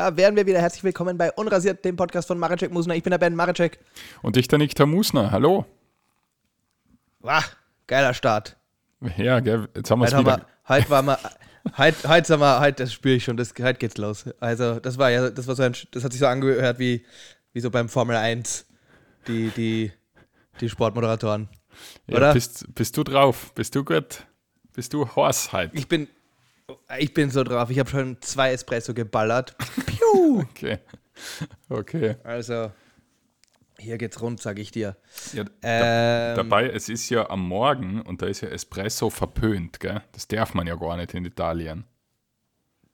Da wären wir wieder. Herzlich willkommen bei Unrasiert, dem Podcast von Maracek Musner. Ich bin der Ben Maracek. Und ich, der Nikita Musner. Hallo. Wah, geiler Start. Ja, gell, jetzt haben wir es Heute, wieder. haben wir, heute war mal, heute, heute, sagen wir, heute, das spüre ich schon, das, heute geht's los. Also, das war ja, das war so ein, das hat sich so angehört wie, wie so beim Formel 1, die, die, die Sportmoderatoren. ja, oder? Bist, bist du drauf? Bist du gut? Bist du Horse halt? Ich bin, ich bin so drauf. Ich habe schon zwei Espresso geballert. Piu. Okay. Okay. Also, hier geht's rund, sag ich dir. Ja, Ähm, dabei, es ist ja am Morgen und da ist ja Espresso verpönt, gell? Das darf man ja gar nicht in Italien.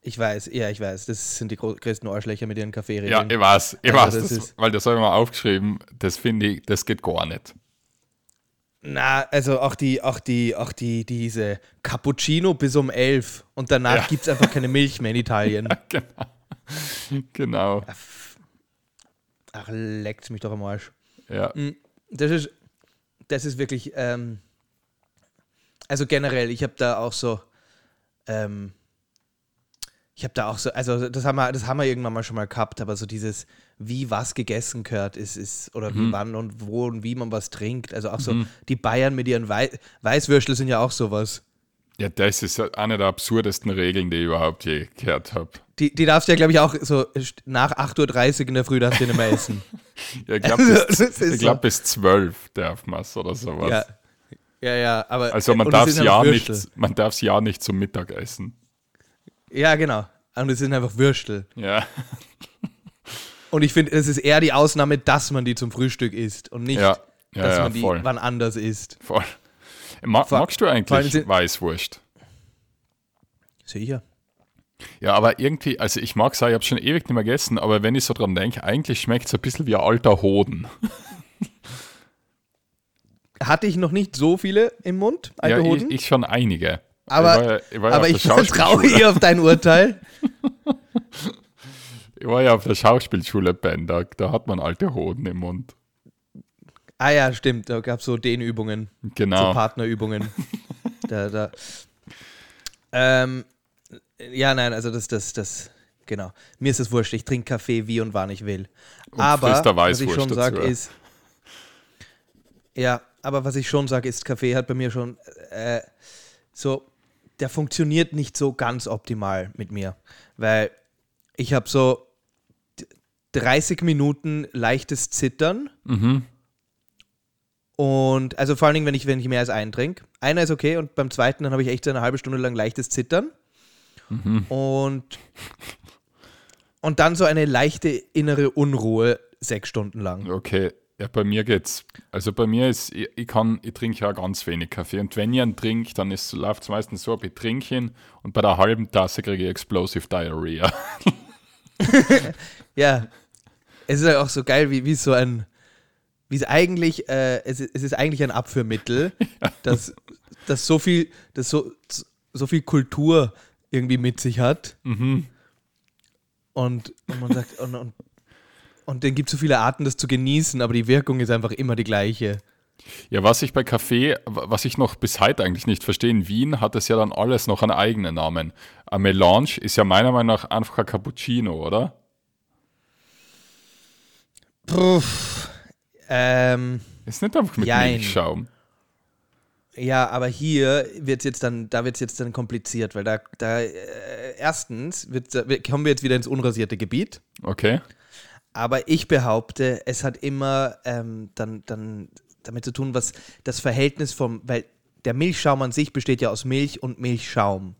Ich weiß, ja, ich weiß. Das sind die größten Arschlöcher mit ihren Ja, Kaffeeregeln. ich weiß, ich Also weiß, das das weil das habe ich mal aufgeschrieben, das finde ich, das geht gar nicht. Na, also auch die, auch die, auch die, diese Cappuccino bis um elf und danach Ja. gibt's einfach keine Milch mehr in Italien. genau. Genau. Ach, leckt's mich doch am Arsch. Ja. Das ist, das ist wirklich, ähm, also generell, ich habe da auch so, ähm, ich habe da auch so, also das haben wir, das haben wir irgendwann mal schon mal gehabt, aber so dieses, wie was gegessen gehört, ist, ist, oder wie wann und wo und wie man was trinkt. Also auch so, die Bayern mit ihren Wei Weißwürstel sind ja auch sowas. Ja, das ist eine der absurdesten Regeln, die ich überhaupt je gehört habe. Die, die darfst du ja, glaube ich, auch so nach 8.30 Uhr in der Früh darfst du nicht mehr essen. Ja, ich glaube, Also, bis, ich glaub, so. bis 12 darf man es oder sowas. ja. Ja, ja, aber. Also man darf es ja nicht, man darf es ja nicht zum Mittag essen. Ja, genau. Und es sind einfach Würstel. Ja, Und ich finde, es ist eher die Ausnahme, dass man die zum Frühstück isst und nicht, ja, ja, dass man die voll, wann anders isst. voll. Ma magst du eigentlich Weißwurst? Sicher. Ja, aber irgendwie, also ich mag es ich habe schon ewig nicht mehr gegessen, aber wenn ich so dran denke, eigentlich schmeckt es ein bisschen wie ein alter Hoden. Hatte ich noch nicht so viele im Mund, alte ja, ich, Hoden. ich schon einige. Aber- ich ja, ich ja aber ich vertraue ihr auf dein Urteil. Ich war ja auf der Schauspielschule, Ben, da, hat man alte Hoden im Mund. Ah ja, stimmt. Da gab es so Dehnübungen, so Genau. Partnerübungen. da, da. Ähm, ja, nein, also das, das, das, genau. Mir ist es wurscht, ich trinke Kaffee wie und wann ich will. Und aber was ich schon sage ist, ja, aber was ich schon sage ist, Kaffee hat bei mir schon äh, so, der funktioniert nicht so ganz optimal mit mir, weil ich habe so 30 Minuten leichtes Zittern Mhm. und also vor allen Dingen, wenn ich, wenn ich mehr als einen trinke. Einer ist okay und beim zweiten dann habe ich echt so eine halbe Stunde lang leichtes Zittern. Und, und dann so eine leichte innere Unruhe sechs Stunden lang. Okay, ja, bei mir geht's. Also bei mir ist, ich, ich kann, ich trinke ja ganz wenig Kaffee. Und wenn ich einen trinke, dann läuft es meistens so ab, ich trinke ihn und bei der halben Tasse kriege ich Explosive Diarrhea. Ja, es ist ja auch so geil, wie, wie so ein, wie es eigentlich, äh, es, ist, es ist eigentlich ein Abführmittel, das, das so viel, das so, so viel Kultur irgendwie mit sich hat. Mhm. Und, und man sagt, und, und, und dann gibt es so viele Arten, das zu genießen, aber die Wirkung ist einfach immer die gleiche. Ja, was ich bei Kaffee, was ich noch bis heute eigentlich nicht verstehe, in Wien hat es ja dann alles noch einen eigenen Namen. Ein Melange ist ja meiner Meinung nach einfach ein Cappuccino, oder? Puff. Ähm, Ist nicht einfach mit Jein. Milchschaum. ja, aber hier wird jetzt dann, da wird es jetzt dann kompliziert, weil da, da äh, erstens kommen wir jetzt wieder ins unrasierte Gebiet. Okay. Aber ich behaupte, es hat immer ähm, dann, dann damit zu tun, was das Verhältnis vom, weil der Milchschaum an sich besteht ja aus Milch und Milchschaum.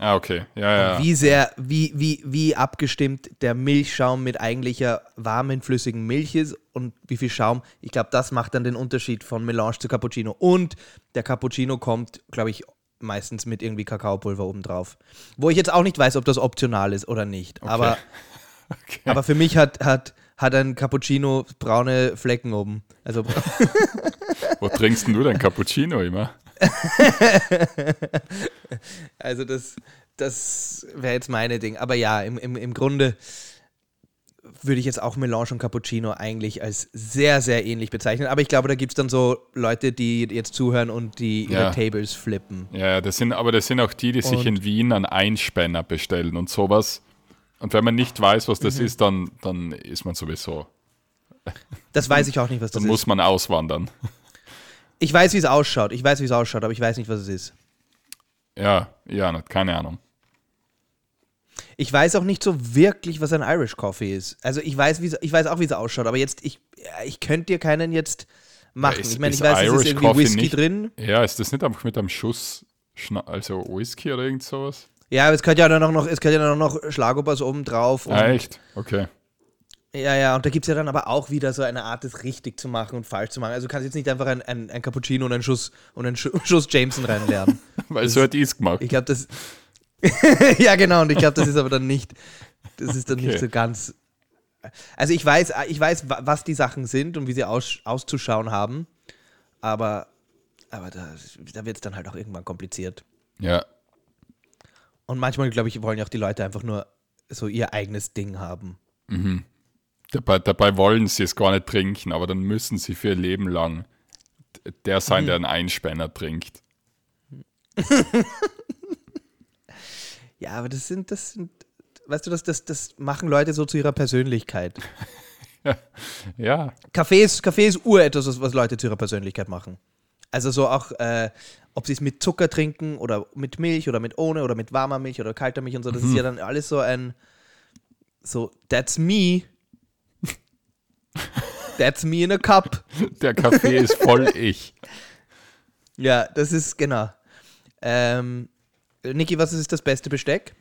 Ah, okay. Ja, ja. Wie sehr, wie, wie, wie abgestimmt der Milchschaum mit eigentlicher warmen, flüssigen Milch ist und wie viel Schaum. Ich glaube, das macht dann den Unterschied von Melange zu Cappuccino. Und der Cappuccino kommt, glaube ich, meistens mit irgendwie Kakaopulver obendrauf. Wo ich jetzt auch nicht weiß, ob das optional ist oder nicht. Aber, Okay. aber für mich hat, hat, hat ein Cappuccino braune Flecken oben. Also Wo trinkst denn du dein Cappuccino immer? Also das, das wäre jetzt meine Ding. Aber ja, im, im, im Grunde würde ich jetzt auch Melange und Cappuccino eigentlich als sehr, sehr ähnlich bezeichnen. Aber ich glaube, da gibt es dann so Leute, die jetzt zuhören und die ihre Ja. Tables flippen. Ja, das sind, aber das sind auch die, die sich Und- in Wien einen Einspänner bestellen und sowas. Und wenn man nicht weiß, was Mhm. das ist, dann, dann ist man sowieso, Das weiß ich auch nicht, was das dann muss ist. man auswandern. Ich weiß, wie es ausschaut. Ich weiß, wie es ausschaut, aber ich weiß nicht, was es ist. Ja, ja, keine Ahnung. Ich weiß auch nicht so wirklich, was ein Irish Coffee ist. Also ich weiß, wie ich weiß auch, wie es ausschaut, aber jetzt, ich, ja, ich könnte dir keinen jetzt machen. ist- ich meine, ich ist weiß, es ist Irish irgendwie Coffee Whisky nicht- drin. Ja, ist das nicht einfach mit einem Schuss, also Whisky oder irgend sowas? Ja, aber es gehört ja dann auch noch, es gehört ja dann auch noch Schlagobers oben drauf. Ah, echt? Okay. Ja, ja, und da gibt es ja dann aber auch wieder so eine Art, das richtig zu machen und falsch zu machen. Also du kannst jetzt nicht einfach ein, ein, ein Cappuccino und einen Schuss und einen Schu- Schuss Jameson reinlernen. Weil so hat ich es gemacht. Ich glaube, das. ja, genau, und ich glaube, das ist aber dann nicht. Das ist dann nicht Okay. so ganz. Also ich weiß, ich weiß, wa- was die Sachen sind und wie sie aus, auszuschauen haben, aber, aber da, da wird es dann halt auch irgendwann kompliziert. Ja, Und manchmal, glaube ich, wollen ja auch die Leute einfach nur so ihr eigenes Ding haben. dabei, dabei wollen sie es gar nicht trinken, aber dann müssen sie für ihr Leben lang der sein, Mhm. der einen Einspänner trinkt. Ja, aber das sind, das sind, weißt du, das, das, das machen Leute so zu ihrer Persönlichkeit. Ja, Kaffee ist, Kaffee ist ur etwas, was- was Leute zu ihrer Persönlichkeit machen. Also so auch, äh, ob sie es mit Zucker trinken oder mit Milch oder mit ohne oder mit warmer Milch oder kalter Milch und so, das ist ja dann alles so ein, so, that's me. That's me in a cup. der Kaffee ist voll ich. Ja, das ist, genau. Ähm, Niki, was ist das beste Besteck?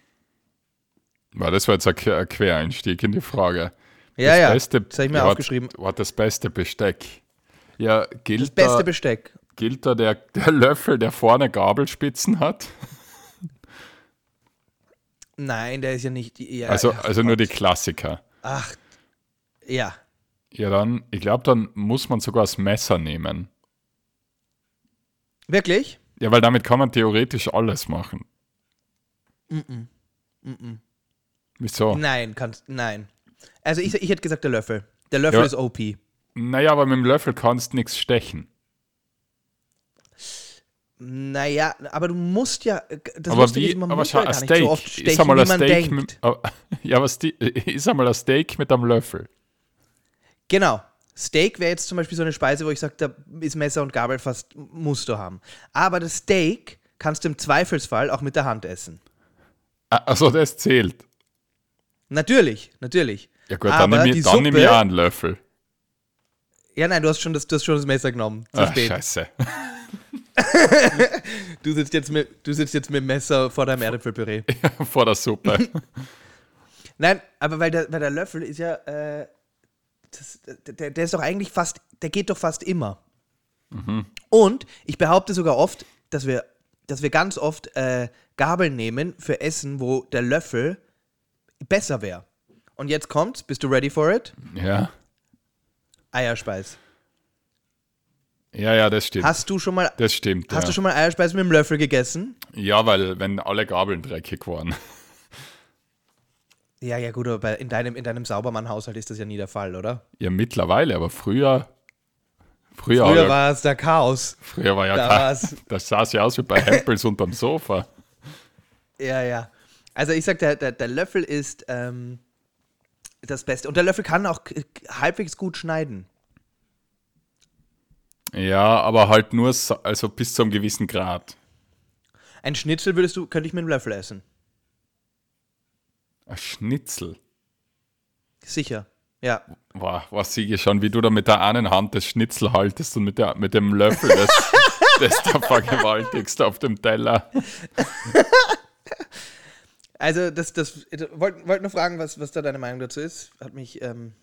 War das war jetzt ein Quereinstieg in die Frage. Ja, das ja, Beste, das habe ich mir ja, aufgeschrieben. War das beste Besteck. Ja, gilt, Das beste da, Besteck. Gilt da der, der Löffel, der vorne Gabelspitzen hat? Nein, der ist ja nicht. Ja, Also, also nur die. Klassiker. Ach, ja. Ja, dann, ich glaube, dann muss man sogar das Messer nehmen. Wirklich? Ja, weil damit kann man theoretisch alles machen. Wieso? Nein, kannst. Nein. Also ich, ich hätte gesagt, der Löffel. Der Löffel Ja. ist OP. Naja, aber mit dem Löffel kannst du nichts stechen. Naja, aber du musst ja. Das aber wie, ist, man aber muss schau, ein gar nicht Steak. so oft ist stechen, einmal wie ein Steak denkt. mit, ja, aber Sti- ist einmal ein Steak mit einem Löffel. Genau. Steak wäre jetzt zum Beispiel so eine Speise, wo ich sage, da ist Messer und Gabel fast, musst du haben. Aber das Steak kannst du im Zweifelsfall auch mit der Hand essen. Also das zählt. Natürlich, natürlich. Ja gut, Aber dann nehme ich, dann nehm ich auch einen Löffel. Ja, nein, du hast schon das, du hast schon das Messer genommen. Ach, spät. scheiße. Du sitzt, jetzt mit, du sitzt jetzt mit dem Messer vor deinem Erdäpfelpüree. Vor der Suppe. Nein, aber weil der, weil der Löffel ist ja, äh, das, der, der ist doch eigentlich fast, der geht doch fast immer. Und ich behaupte sogar oft, dass wir, dass wir ganz oft äh, Gabeln nehmen für Essen, wo der Löffel besser wäre. Und jetzt kommt's, bist du ready for it? ja. Eierspeis. Ja, ja, das stimmt. Hast du schon mal, das stimmt. hast ja. du schon mal Eierspeis mit dem Löffel gegessen? ja, weil wenn alle Gabeln dreckig waren. Ja, ja, gut, aber in deinem, in deinem Saubermann-Haushalt ist das ja nie der Fall, oder? Ja, mittlerweile, aber früher. Früher, Früher war es der Chaos. früher war ja Da war's. Das sah ja aus wie bei Hempels unterm Sofa. Ja, ja. Also ich sag, der, der, der Löffel ist ähm, das Beste. Und der Löffel kann auch halbwegs gut schneiden. Ja, aber halt nur so, also bis zu einem gewissen Grad. Ein Schnitzel würdest du, könnte ich mit dem Löffel essen. Ein Schnitzel. Sicher. Ja. Wow, was sehe ich schon, wie du da mit der einen Hand das Schnitzel haltest und mit, der, mit dem Löffel das, das da vergewaltigst auf dem Teller. Also das, das, wollte wollt nur fragen, was, was da deine Meinung dazu ist. Hat mich, ähm,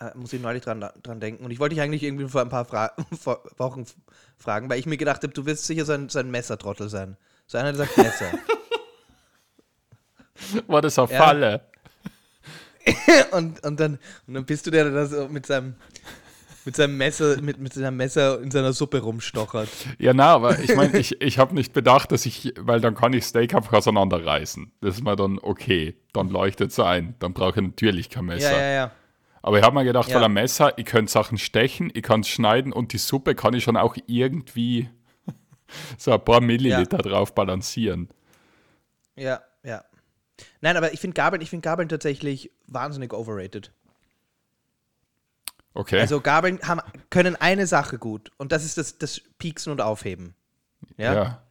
äh, muss ich neulich dran, dran denken. Und ich wollte dich eigentlich irgendwie vor ein paar Fra vor Wochen fragen, weil ich mir gedacht habe, du wirst sicher so ein, so ein Messertrottel sein. So einer, der sagt Messer. War das eine Ja. Falle? und, und, dann, und dann bist du der, der da so mit seinem, mit seinem Messer, mit, mit seinem Messer in seiner Suppe rumstochert. Ja, na, aber ich meine, ich, ich habe nicht bedacht, dass ich, weil dann kann ich Steak einfach auseinanderreißen. Das ist mir dann okay. Dann leuchtet es ein. Dann brauche ich natürlich kein Messer. Ja, ja, ja. Aber ich habe mir gedacht, Ja. weil ein Messer, ich könnte Sachen stechen, ich kann es schneiden und die Suppe kann ich schon auch irgendwie so ein paar Milliliter drauf balancieren. Ja, ja. Nein, aber ich finde Gabeln, ich finde Gabeln tatsächlich wahnsinnig overrated. Okay. Also Gabeln haben, können eine Sache gut und das ist das, das Pieksen und Aufheben. Ja? ja.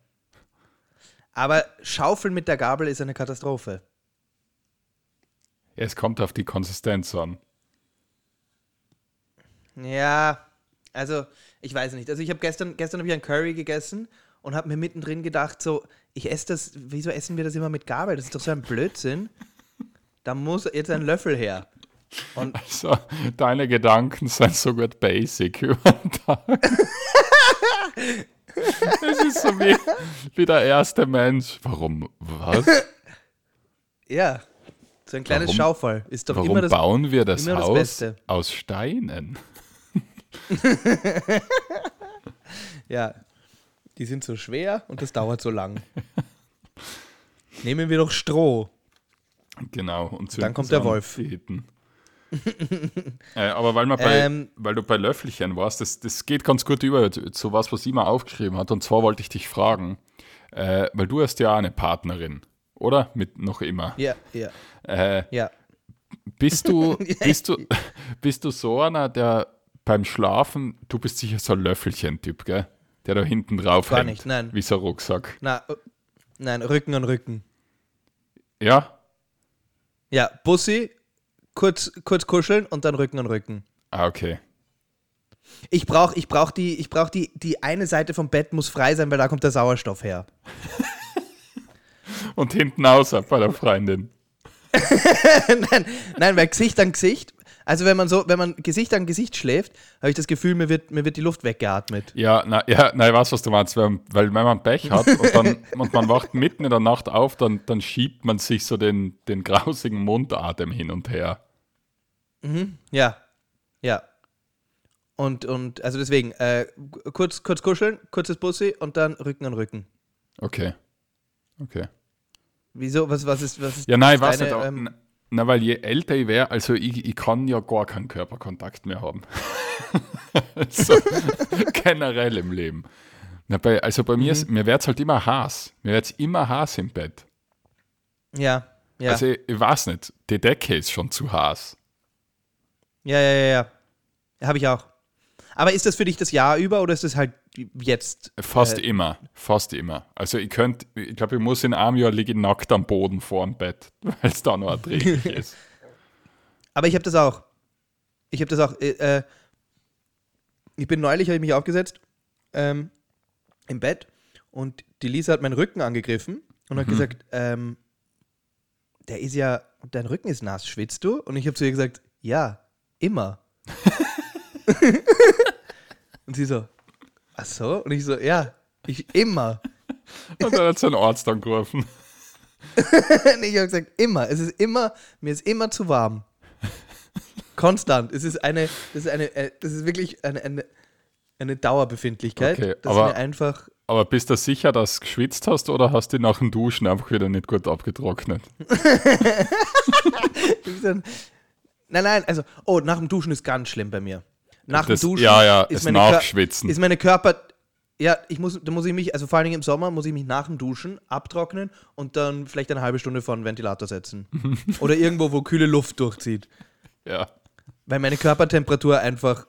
Aber Schaufeln mit der Gabel ist eine Katastrophe. Es kommt auf die Konsistenz an. Ja, also ich weiß nicht. Also ich habe gestern, gestern habe ich ein Curry gegessen und habe mir mittendrin gedacht, so, ich esse das, wieso essen wir das immer mit Gabel? Das ist doch so ein Blödsinn. Da muss jetzt ein Löffel her. Und Also, deine Gedanken sind so gut basic über den Tag. Es ist so wie, wie der erste Mensch. Warum? Was? ja, so ein kleines Warum- Schaufel ist doch Warum immer das. bauen wir das das Haus Beste. aus Steinen? Ja, die sind so schwer und das dauert so lang. Nehmen wir doch Stroh. Genau. Und Dann kommt der Wolf. äh, aber weil, man bei, Ähm, weil du bei Löffelchen warst, das, das geht ganz gut über zu was, was sie mal aufgeschrieben hat. Und zwar wollte ich dich fragen, äh, weil du hast ja eine Partnerin, oder? Mit noch immer. Ja, ja, Äh, ja. bist, du, bist, du, bist du so einer, der beim Schlafen, du bist sicher so ein Löffelchen-Typ, gell? Der da hinten drauf Gar hängt, nicht, nein. Wie so ein Rucksack. Na, äh, nein, Rücken an Rücken. Ja? Ja, Bussi, kurz, kurz kuscheln und dann Rücken an Rücken. Ah, okay. Ich brauche ich brauch die, ich brauch die, die eine Seite vom Bett muss frei sein, weil da kommt der Sauerstoff her. Und hinten außer bei der Freundin. nein, nein, weil Gesicht an Gesicht, also wenn man so, wenn man Gesicht an Gesicht schläft, habe ich das Gefühl, mir wird, mir wird die Luft weggeatmet. Ja, na, ja, nein, ich weiß, was du meinst, weil, weil wenn man Pech hat und, dann, und man wacht mitten in der Nacht auf, dann, dann schiebt man sich so den, den grausigen Mundatem hin und her. Ja, ja. Und, und also deswegen, äh, kurz, kurz kuscheln, kurzes Bussi und dann Rücken an Rücken. Okay. Okay. Wieso? Was, was ist, was ist Ja, nein, was weiß ist nicht. deine, aber- ähm, na, weil je älter ich wäre, also ich, ich kann ja gar keinen Körperkontakt mehr haben. so, generell im Leben. Na, bei, also bei mir, Mhm. ist, mir wird es halt immer Hass. Mir wird es immer Hass im Bett. Ja, ja. Also ich, ich weiß nicht, die Decke ist schon zu Hass. ja, ja, ja, ja. Habe ich auch. Aber ist das für dich das Jahr über oder ist das halt jetzt? Fast Äh, immer, fast immer. Also ich könnte, ich glaube, ich muss in einem Jahr liege ich nackt am Boden vor dem Bett, weil es da noch erträglich ist. Aber ich habe das auch. Ich habe das auch. Äh, äh, ich bin neulich, habe ich mich aufgesetzt ähm, im Bett und die Lisa hat meinen Rücken angegriffen und hat gesagt, ähm, der ist ja, dein Rücken ist nass, schwitzt du? Und ich habe zu ihr gesagt, ja, immer. und sie so, ach so? Und ich so, ja, ich immer. Und dann hat sein Arzt angerufen. Und ich habe gesagt, immer. Es ist immer, mir ist immer zu warm. Konstant. Es ist eine, das ist eine, äh, das ist wirklich eine, eine, eine Dauerbefindlichkeit. Okay, dass aber- mir einfach. Aber bist du sicher, dass du geschwitzt hast oder hast du nach dem Duschen einfach wieder nicht gut abgetrocknet? Nein, nein, also, oh, nach dem Duschen ist ganz schlimm bei mir. Nach Das- dem Duschen ja, ja, ist, meine Kör- Nachschwitzen. ist meine Körper. Ja, ich muss, da muss ich mich, also vor allen Dingen im Sommer, muss ich mich nach dem Duschen abtrocknen und dann vielleicht eine halbe Stunde vor den Ventilator setzen. Oder irgendwo, wo kühle Luft durchzieht. Ja. Weil meine Körpertemperatur einfach.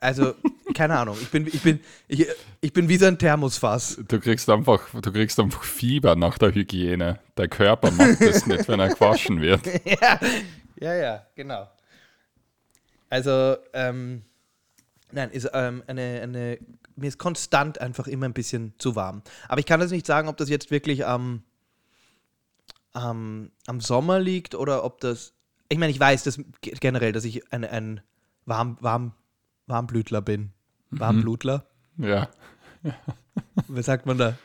Also, keine Ahnung. Ich bin, ich bin, ich, ich bin wie so ein Thermosfass. Du kriegst einfach, du kriegst einfach Fieber nach der Hygiene. Der Körper macht das nicht, wenn er gewaschen wird. ja, ja, ja, genau. Also, ähm, nein, ist ähm, eine, eine, mir ist konstant einfach immer ein bisschen zu warm. Aber ich kann das nicht sagen, ob das jetzt wirklich am, am, am Sommer liegt oder ob das. Ich meine, ich weiß das ge- generell, dass ich ein, ein warm, warm, Warmblütler bin. Warmblutler. Ja. Was sagt man da?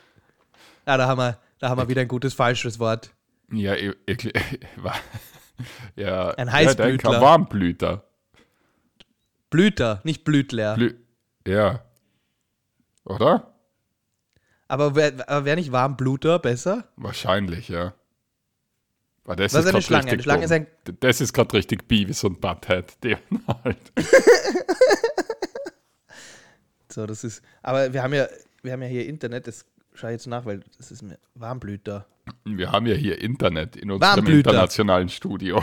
Ja, da haben wir, da haben wir wieder ein gutes falsches Wort. Ja, ich, ich, wa- ja, Ein Ja, Heißblütler. ein Warmblüter. Blüter, nicht Blütler. Blü ja. Oder? aber wäre aber wär nicht Warmbluter besser? Wahrscheinlich, ja. Weil das Was ist eine Schlange? Eine Schlange ist Das ist gerade richtig Beavis und Butthead. Die halt. So, das ist. Aber wir haben ja, wir haben ja hier Internet, das schaue ich jetzt nach, weil das ist mir Warmblüter. Wir haben ja hier Internet in unserem internationalen Studio.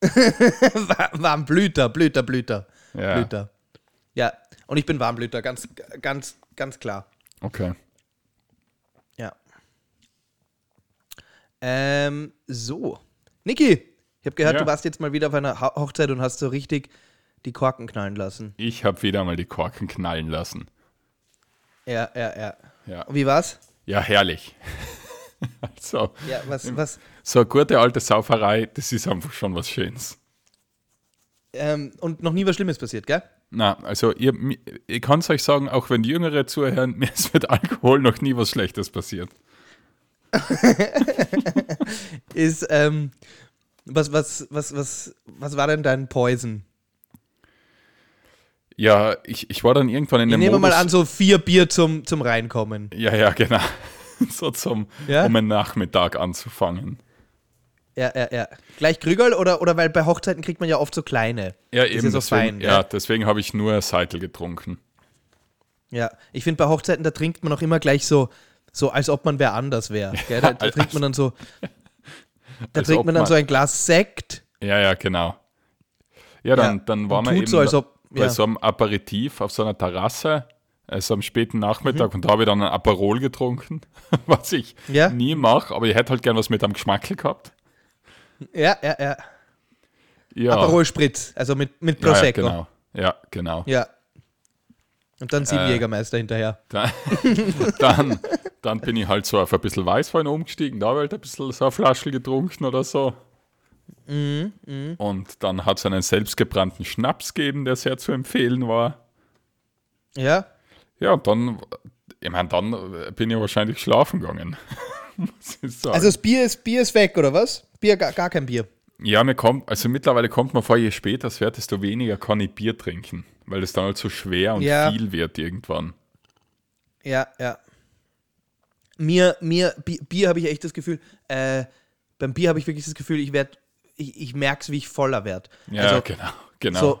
War- Warmblüter, Blüter, Blüter. Ja, Blüter. Ja, und ich bin Warmblüter, ganz, ganz, ganz klar. okay. Ja. Ähm, so. Niki, ich habe gehört, Ja. du warst jetzt mal wieder auf einer Ho- Hochzeit und hast so richtig die Korken knallen lassen. Ich habe wieder mal die Korken knallen lassen. Ja, ja, ja. Ja, Und wie war's? ja herrlich. also, Ja, was, was, so eine gute alte Sauferei, das ist einfach schon was Schönes. ähm, und noch nie was Schlimmes passiert, gell? Na, also ihr, ich kann es euch sagen, auch wenn Jüngere zuhören, mir ist mit Alkohol noch nie was Schlechtes passiert. Ist, ähm, was, was, was, was, was war denn dein Poison? Ja, ich, ich war dann irgendwann in Ich dem nehme mal Modus- an, so vier Bier zum, zum Reinkommen. Ja, ja, genau. So zum, Ja? um einen Nachmittag anzufangen. Ja, ja, ja. Gleich Krügerl oder, oder weil bei Hochzeiten kriegt man ja oft so kleine. Ja, eben. ja so deswegen, fein, ja, deswegen habe ich nur Seitel getrunken. Ja, ich finde bei Hochzeiten, da trinkt man auch immer gleich so, so als ob man wer anders wäre. Da, da als- trinkt man dann so, da trinkt man dann man- so ein Glas Sekt. Ja, ja, genau. Ja, dann, dann wir tut eben so, als ob- bei so einem Aperitif auf so einer Terrasse, also am späten Mhm. Nachmittag, und da habe ich dann ein Aperol getrunken, was ich Ja. nie mache, aber ich hätte halt gern was mit einem Geschmack gehabt. Ja, ja, ja. Ja, Aperol Spritz, also mit, mit ja, ja, Prosecco. genau. Ja, genau. Ja. Und dann sieben Äh, Jägermeister hinterher. Dann, dann, dann bin ich halt so auf ein bisschen Weißwein umgestiegen, da habe ich halt ein bisschen so eine Flasche getrunken oder so. Mhm, Und dann hat es einen selbstgebrannten Schnaps gegeben, der sehr zu empfehlen war. Ja. Ja, und dann, ich meine, dann äh, bin ich wahrscheinlich schlafen gegangen. Also das Bier ist, Bier ist weg, oder was? Bier, gar, gar kein Bier. ja, mir kommt, also mittlerweile kommt man vor, je später es wird, desto weniger kann ich Bier trinken, weil es dann halt so schwer und Ja. viel wird irgendwann. Ja, ja. Mir, mir, Bi- Bier habe ich echt das Gefühl, äh, beim Bier habe ich wirklich das Gefühl, ich werde, ich, ich merke es, wie ich voller werde. Ja, also, genau, genau. so-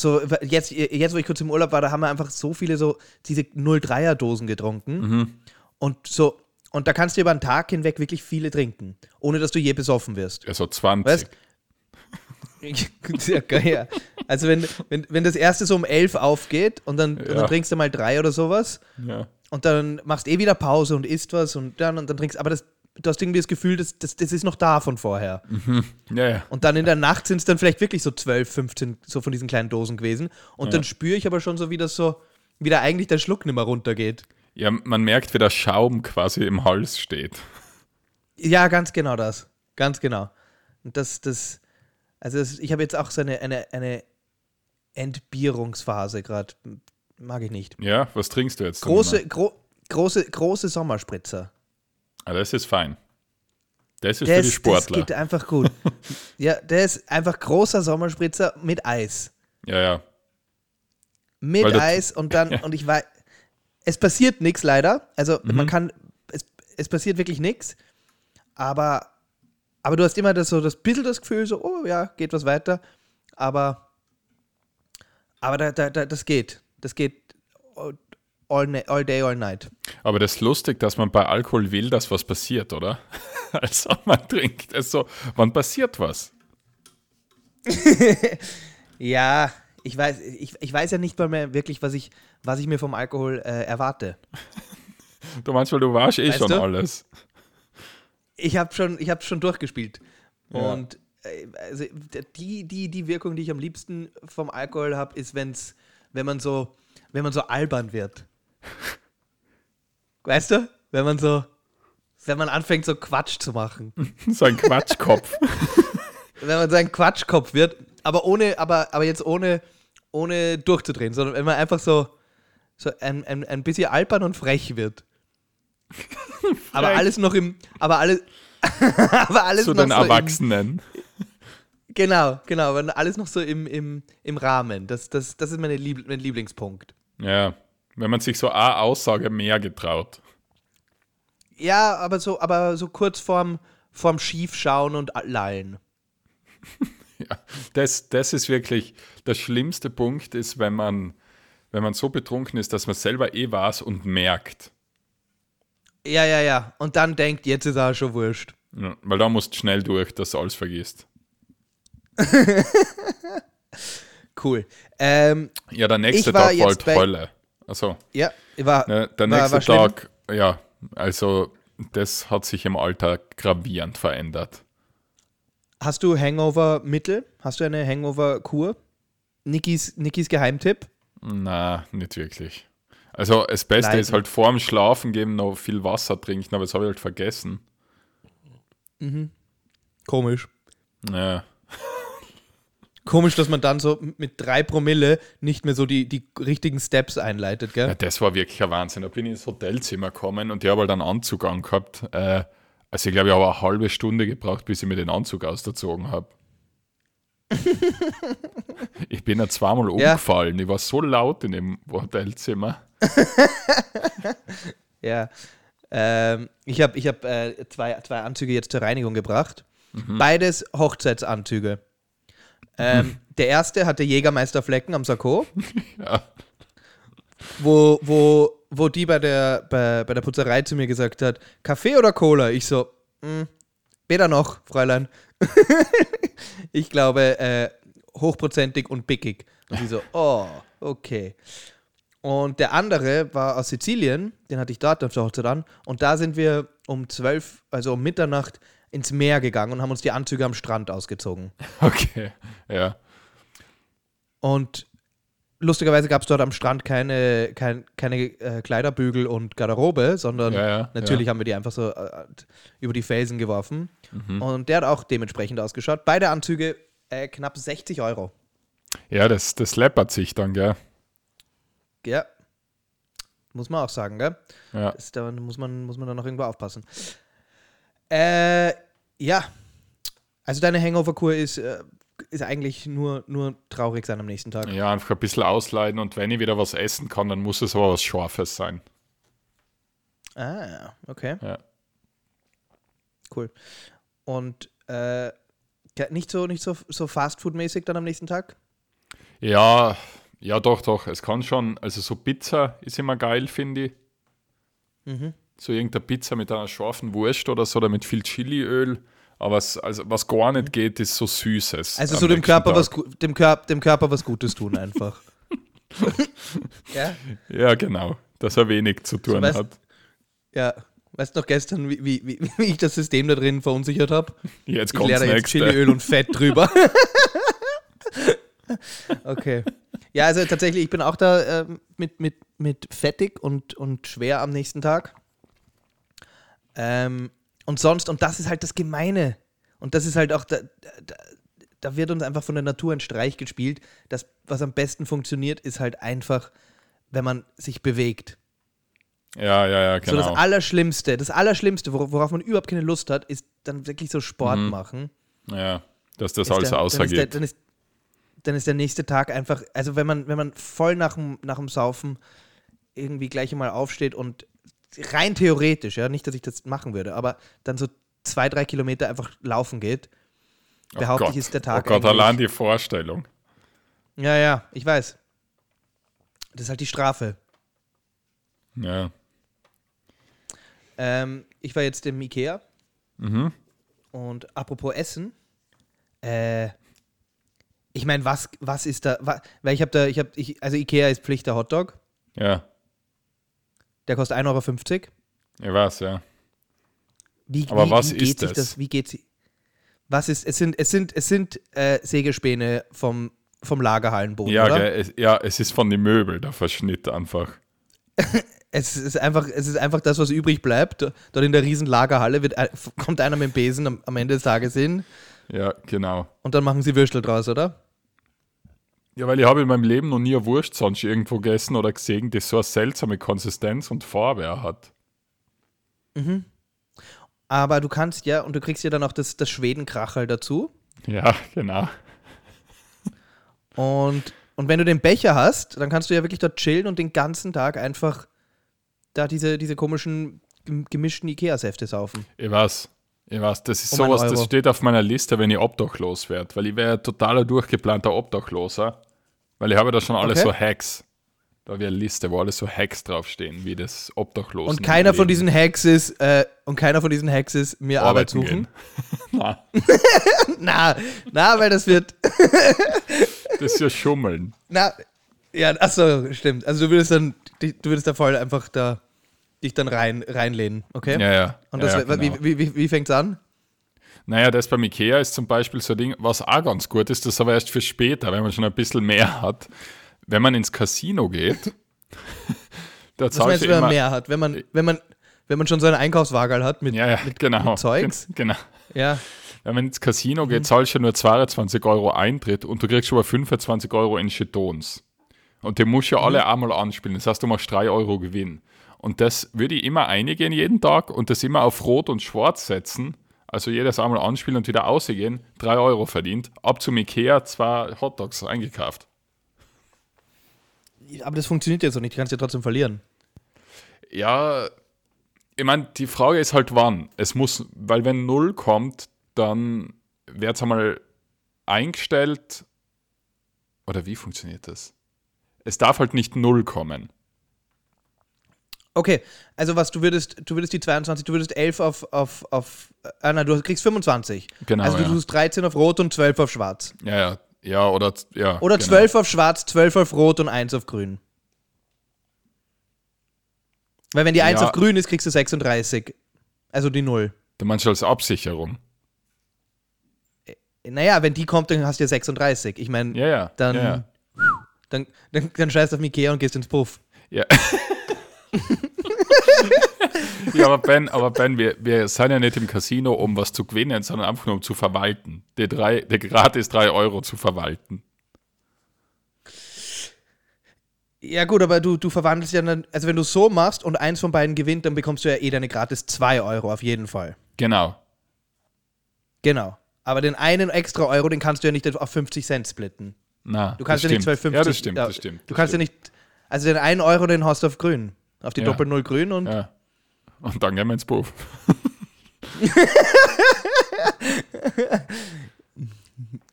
so jetzt, jetzt, wo ich kurz im Urlaub war, da haben wir einfach so viele so diese 03er Dosen getrunken. Mhm. Und so, und da kannst du über einen Tag hinweg wirklich viele trinken, ohne dass du je besoffen wirst. Also 20. Weißt Circa, ja. Also wenn, wenn, wenn das erste so um elf aufgeht und dann, und Ja. dann trinkst du mal drei oder sowas Ja. und dann machst eh wieder Pause und isst was und dann und dann trinkst, aber das, du hast irgendwie das Gefühl, das, das, das ist noch da von vorher. ja, ja. Und dann in der Nacht sind es dann vielleicht wirklich so 12, 15 so von diesen kleinen Dosen gewesen. Und dann spüre ich aber schon so, wie das so, wie da eigentlich der Schluck nicht mehr runtergeht. Ja, man merkt, wie der Schaum quasi im Hals steht. Ja, ganz genau das. Ganz genau. Und das, das, also das, ich habe jetzt auch so eine, eine, eine Entbierungsphase gerade. Mag ich nicht. Ja, was trinkst du jetzt? Große, gro große, große Sommerspritzer. Ah, das ist fein. Das ist Der für die Sportler. Das geht einfach gut. ja, der ist einfach großer Sommerspritzer mit Eis. Ja, ja. Mit Weil das- Eis und dann, und ich weiß, es passiert nichts leider. Also Mhm. man kann, es, es passiert wirklich nichts. Aber, aber du hast immer das, so das bisschen das Gefühl, so, oh ja, geht was weiter. Aber, aber da, da, da, das geht. Das geht all, all, day, all night. Aber das ist lustig, dass man bei Alkohol will, dass was passiert, oder? Also man trinkt es so, wann passiert was? Ja, ich weiß, ich, ich weiß ja nicht mal mehr wirklich, was ich, was ich mir vom Alkohol äh, erwarte. Du meinst, weil du warst eh Weißt schon du? alles. Ich habe schon, ich habe schon durchgespielt. Ja. Und äh, also die, die, die Wirkung, die ich am liebsten vom Alkohol habe, ist, wenn's, wenn man so, wenn man so albern wird. Weißt du? Wenn man so, wenn man anfängt, so Quatsch zu machen. So ein Quatschkopf. wenn man so ein Quatschkopf wird, aber ohne, aber, aber jetzt ohne, ohne durchzudrehen, sondern wenn man einfach so, so ein, ein, ein bisschen albern und frech wird. Aber alles noch im, aber alles, aber alles Zu noch den so im, Erwachsenen. genau, genau. Aber alles noch so im, im, im Rahmen. Das, das, das ist meine Lieb mein Lieblingspunkt. Ja, wenn man sich so eine Aussage mehr getraut. Ja, aber so, aber so kurz vorm, vorm Schiefschauen und Lallen. Ja, das, das ist wirklich der schlimmste Punkt, ist, wenn man, wenn man so betrunken ist, dass man selber eh was und merkt. Ja, ja, ja. Und dann denkt, jetzt ist er schon wurscht. Ja, weil da musst du schnell durch, dass du alles vergisst. Cool. Ähm, Ja, der nächste war Tag war halt Hölle. Also, ja, war, ne, der war, nächste war. Tag, ja, also das hat sich im Alter gravierend verändert. Hast du Hangover-Mittel? Hast du eine Hangover-Kur? Nikis, Nikis Geheimtipp? Na, nicht wirklich. Also das Beste Leiden. ist halt vorm Schlafen geben noch viel Wasser trinken, aber das habe ich halt vergessen. Komisch. Ja, Komisch, dass man dann so mit drei Promille nicht mehr so die, die richtigen Steps einleitet, Ja, gell? das war wirklich ein Wahnsinn. Da bin ich ins Hotelzimmer gekommen und ich habe halt einen Anzug angehabt. Äh, also ich glaube, ich habe eine halbe Stunde gebraucht, bis ich mir den Anzug ausgezogen habe. ich bin ja zweimal Ja. umgefallen. Ich war so laut in dem Hotelzimmer. Ja. Ähm, ich habe ich hab, äh, zwei, zwei Anzüge jetzt zur Reinigung gebracht. Mhm. Beides Hochzeitsanzüge. Ähm, Der erste hatte Jägermeisterflecken am Sakko, Ja. wo, wo, wo die bei der, bei, bei der Putzerei zu mir gesagt hat, Kaffee oder Cola? Ich so, "Mm, weder noch, Fräulein. ich glaube, äh, hochprozentig und pickig. Und sie so, oh, okay. Und der andere war aus Sizilien, den hatte ich dort auf der Hochzeit an. Und da sind wir um 12, also um Mitternacht ins Meer gegangen und haben uns die Anzüge am Strand ausgezogen. Okay. Ja. Und lustigerweise gab es dort am Strand keine, kein, keine äh, Kleiderbügel und Garderobe, sondern Ja, ja, natürlich ja. haben wir die einfach so äh, über die Felsen geworfen. Mhm. Und der hat auch dementsprechend ausgeschaut. Beide Anzüge äh, knapp 60 Euro. Ja, das, das läppert sich dann, gell? Ja. Muss man auch sagen, gell? Ja. Das, da muss man, muss man dann noch irgendwo aufpassen. Äh, ja. Also deine Hangover-Kur ist, äh, ist eigentlich nur, nur traurig sein am nächsten Tag. ja, einfach ein bisschen ausleiden und wenn ich wieder was essen kann, dann muss es aber was Scharfes sein. Ah, okay. Ja. Cool. Und äh, nicht so, nicht so, so Fastfood-mäßig dann am nächsten Tag? Ja, ja, doch, doch. Es kann schon. Also, so Pizza ist immer geil, finde ich. Mhm. So irgendeine Pizza mit einer scharfen Wurst oder so, oder mit viel Chiliöl. Aber was, also, was gar nicht geht, ist so Süßes. Also so dem Körper, Tag. was, dem, Körper, dem Körper was Gutes tun einfach. ja? Ja, genau. Dass er wenig zu tun weißt- hat. Ja. Weißt du noch gestern, wie, wie, wie, wie ich das System da drin verunsichert habe? Jetzt Ich kommt da jetzt. Chiliöl und Fett drüber. okay. Ja, also tatsächlich, ich bin auch da ähm, mit, mit, mit fettig und, und schwer am nächsten Tag. Ähm, und sonst, und das ist halt das Gemeine. Und das ist halt auch, da, da, da wird uns einfach von der Natur ein Streich gespielt. Das, was am besten funktioniert, ist halt einfach, wenn man sich bewegt. Ja, ja, ja, So genau. das Allerschlimmste, das Allerschlimmste, wor- worauf man überhaupt keine Lust hat, ist dann wirklich so Sport Mhm. machen. ja, dass das Ist alles der- dann, außergeht. dann, ist, dann ist der nächste Tag einfach, also wenn man, wenn man voll nach dem, nach dem Saufen irgendwie gleich mal aufsteht und rein theoretisch, ja, nicht, dass ich das machen würde, aber dann so zwei, drei Kilometer einfach laufen geht, Oh behaupte Gott. ich, ist der Tag Oh Gott, eigentlich- allein die Vorstellung. Ja, ja, ich weiß. Das ist halt die Strafe. Ja. Ähm, ich war jetzt im Ikea Mhm. und apropos Essen, äh, ich meine, was, was ist da, wa, weil ich habe da, ich habe, ich, also Ikea ist Pflicht der Hotdog, Ja, der kostet 1,50 Euro. ich weiß, ja. Wie, Aber wie, was wie geht ist sich das? Wie geht sie? Was ist, es sind, es sind, es sind äh, Sägespäne vom, vom Lagerhallenboden, Ja, oder? es, ja, es ist von den Möbeln der Verschnitt einfach. Es ist einfach, es ist einfach das, was übrig bleibt. Dort in der riesen Lagerhalle wird, ein- kommt einer mit dem Besen am, am Ende des Tages hin Ja, genau. und dann machen sie Würstel draus, oder? Ja, weil ich habe in meinem Leben noch nie eine Wurst sonst irgendwo gegessen oder gesehen, die so eine seltsame Konsistenz und Farbe hat. Aber du kannst ja, und du kriegst ja dann auch das, das Schwedenkrachel dazu. Ja, genau. Und, und wenn du den Becher hast, dann kannst du ja wirklich dort chillen und den ganzen Tag einfach da diese, diese komischen gem- gemischten Ikea-Säfte saufen. Ich weiß. Ich weiß, das ist Um sowas, das steht auf meiner Liste, wenn ich obdachlos werde. Weil ich wäre totaler durchgeplanter Obdachloser. Weil ich habe da schon alles Okay. so Hacks. Da ich eine Liste, wo alles so Hacks draufstehen, wie das Obdachlosen. Und keiner von diesen Hacks ist, äh, und keiner von diesen Hacks ist mir Arbeit suchen. Na, Na, na, weil das wird. das ist ja Schummeln. Na, ja, achso, stimmt. Also du würdest dann, du würdest da voll einfach da dich dann rein, reinlehnen, okay? Ja, ja. Und ja, das, ja, genau. wie, wie, wie, fängt's an? Naja, das beim Ikea ist zum Beispiel so ein Ding, was auch ganz gut ist, das aber erst für später, wenn man schon ein bisschen mehr hat. Wenn man ins Casino geht, da zahlst du, wenn man immer... mehr hat? Wenn man, wenn man, wenn man schon so einen Einkaufswagen hat mit, Ja, ja, genau. mit Zeugs? Gen- Genau. ja. Wenn man ins Casino Mhm. geht, zahlst du nur 22 Euro Eintritt und du kriegst schon mal 25 Euro in Jetons. Und die musst du Mhm. ja alle einmal anspielen. Das heißt, du machst 3 Euro Gewinn. Und das würde ich immer eingehen jeden Tag und das immer auf Rot und Schwarz setzen. Also jedes einmal anspielen und wieder ausgehen. 3 Euro verdient. Ab zum Ikea zwei Hotdogs eingekauft. Aber das funktioniert ja so nicht, du kannst ja trotzdem verlieren. Ja, ich meine, die Frage ist halt wann. Es muss, weil wenn 0 kommt, dann wird es einmal eingestellt. Oder wie funktioniert das? Es darf halt nicht 0 kommen. Okay, also was, du würdest, du würdest die 22, du würdest 11 auf, auf, auf, äh, nein, du kriegst 25. Genau, also du ja. tust 13 auf Rot und 12 auf Schwarz. Ja, ja, ja, oder, ja. Oder genau. 12 auf Schwarz, 12 auf Rot und 1 auf Grün. Weil wenn die 1 Ja. auf Grün ist, kriegst du 36. Also die 0. Du meinst als Absicherung. Naja, wenn die kommt, dann hast du ja 36. Ich meine, Ja, ja. dann, dann, dann, dann scheißt auf Ikea und gehst ins Puff. Ja. ja, aber Ben, aber ben wir, wir sind ja nicht im Casino, um was zu gewinnen, sondern einfach nur um zu verwalten. Die, drei, die gratis 3 Euro zu verwalten. Ja gut, aber du, du verwandelst ja dann, also wenn du so machst und eins von beiden gewinnt, dann bekommst du ja eh deine gratis 2 Euro auf jeden Fall. Genau. Genau. Aber den einen extra Euro, den kannst du ja nicht auf 50 Cent splitten. Na, Du kannst ja nicht stimmt. 12,50. Ja, das stimmt, das stimmt. Du das kannst stimmt. ja nicht, also den einen Euro, den hast du auf grün. Auf die Ja. Doppel-Null grün und Ja. Und dann gehen wir ins Puff.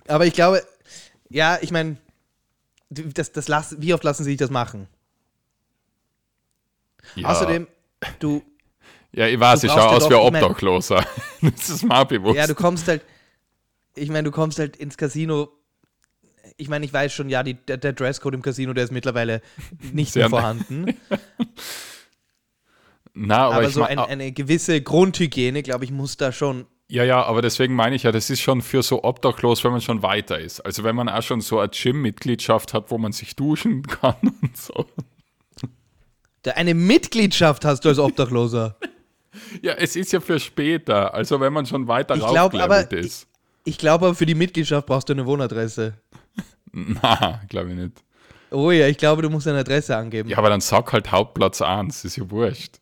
Aber ich glaube, ja, ich meine, das, das lass, wie oft lassen sie sich das machen? Ja. Außerdem, du, Ja, ich weiß, ich schaue aus wie ein ich mein- Obdachloser. das ist auch bewusst. ja, du kommst halt, ich meine, du kommst halt ins Casino. Ich meine, ich weiß schon, ja, die, der, der Dresscode im Casino, der ist mittlerweile nicht Sehr mehr vorhanden. Na, aber, aber ich so mein- ein, eine gewisse Grundhygiene, glaube ich, muss da schon. Ja, ja, aber deswegen meine ich ja, das ist schon für so obdachlos, wenn man schon weiter ist. Also wenn man auch schon so eine Gym-Mitgliedschaft hat, wo man sich duschen kann und so. Eine Mitgliedschaft hast du als Obdachloser. Ja, es ist ja für später. Also wenn man schon weiter Ich glaub, aber- ist. Ich glaube aber, für die Mitgliedschaft brauchst du eine Wohnadresse. Na, glaube ich nicht. Oh ja, ich glaube, du musst eine Adresse angeben. Ja, aber dann sag halt Hauptplatz 1, ist ja wurscht.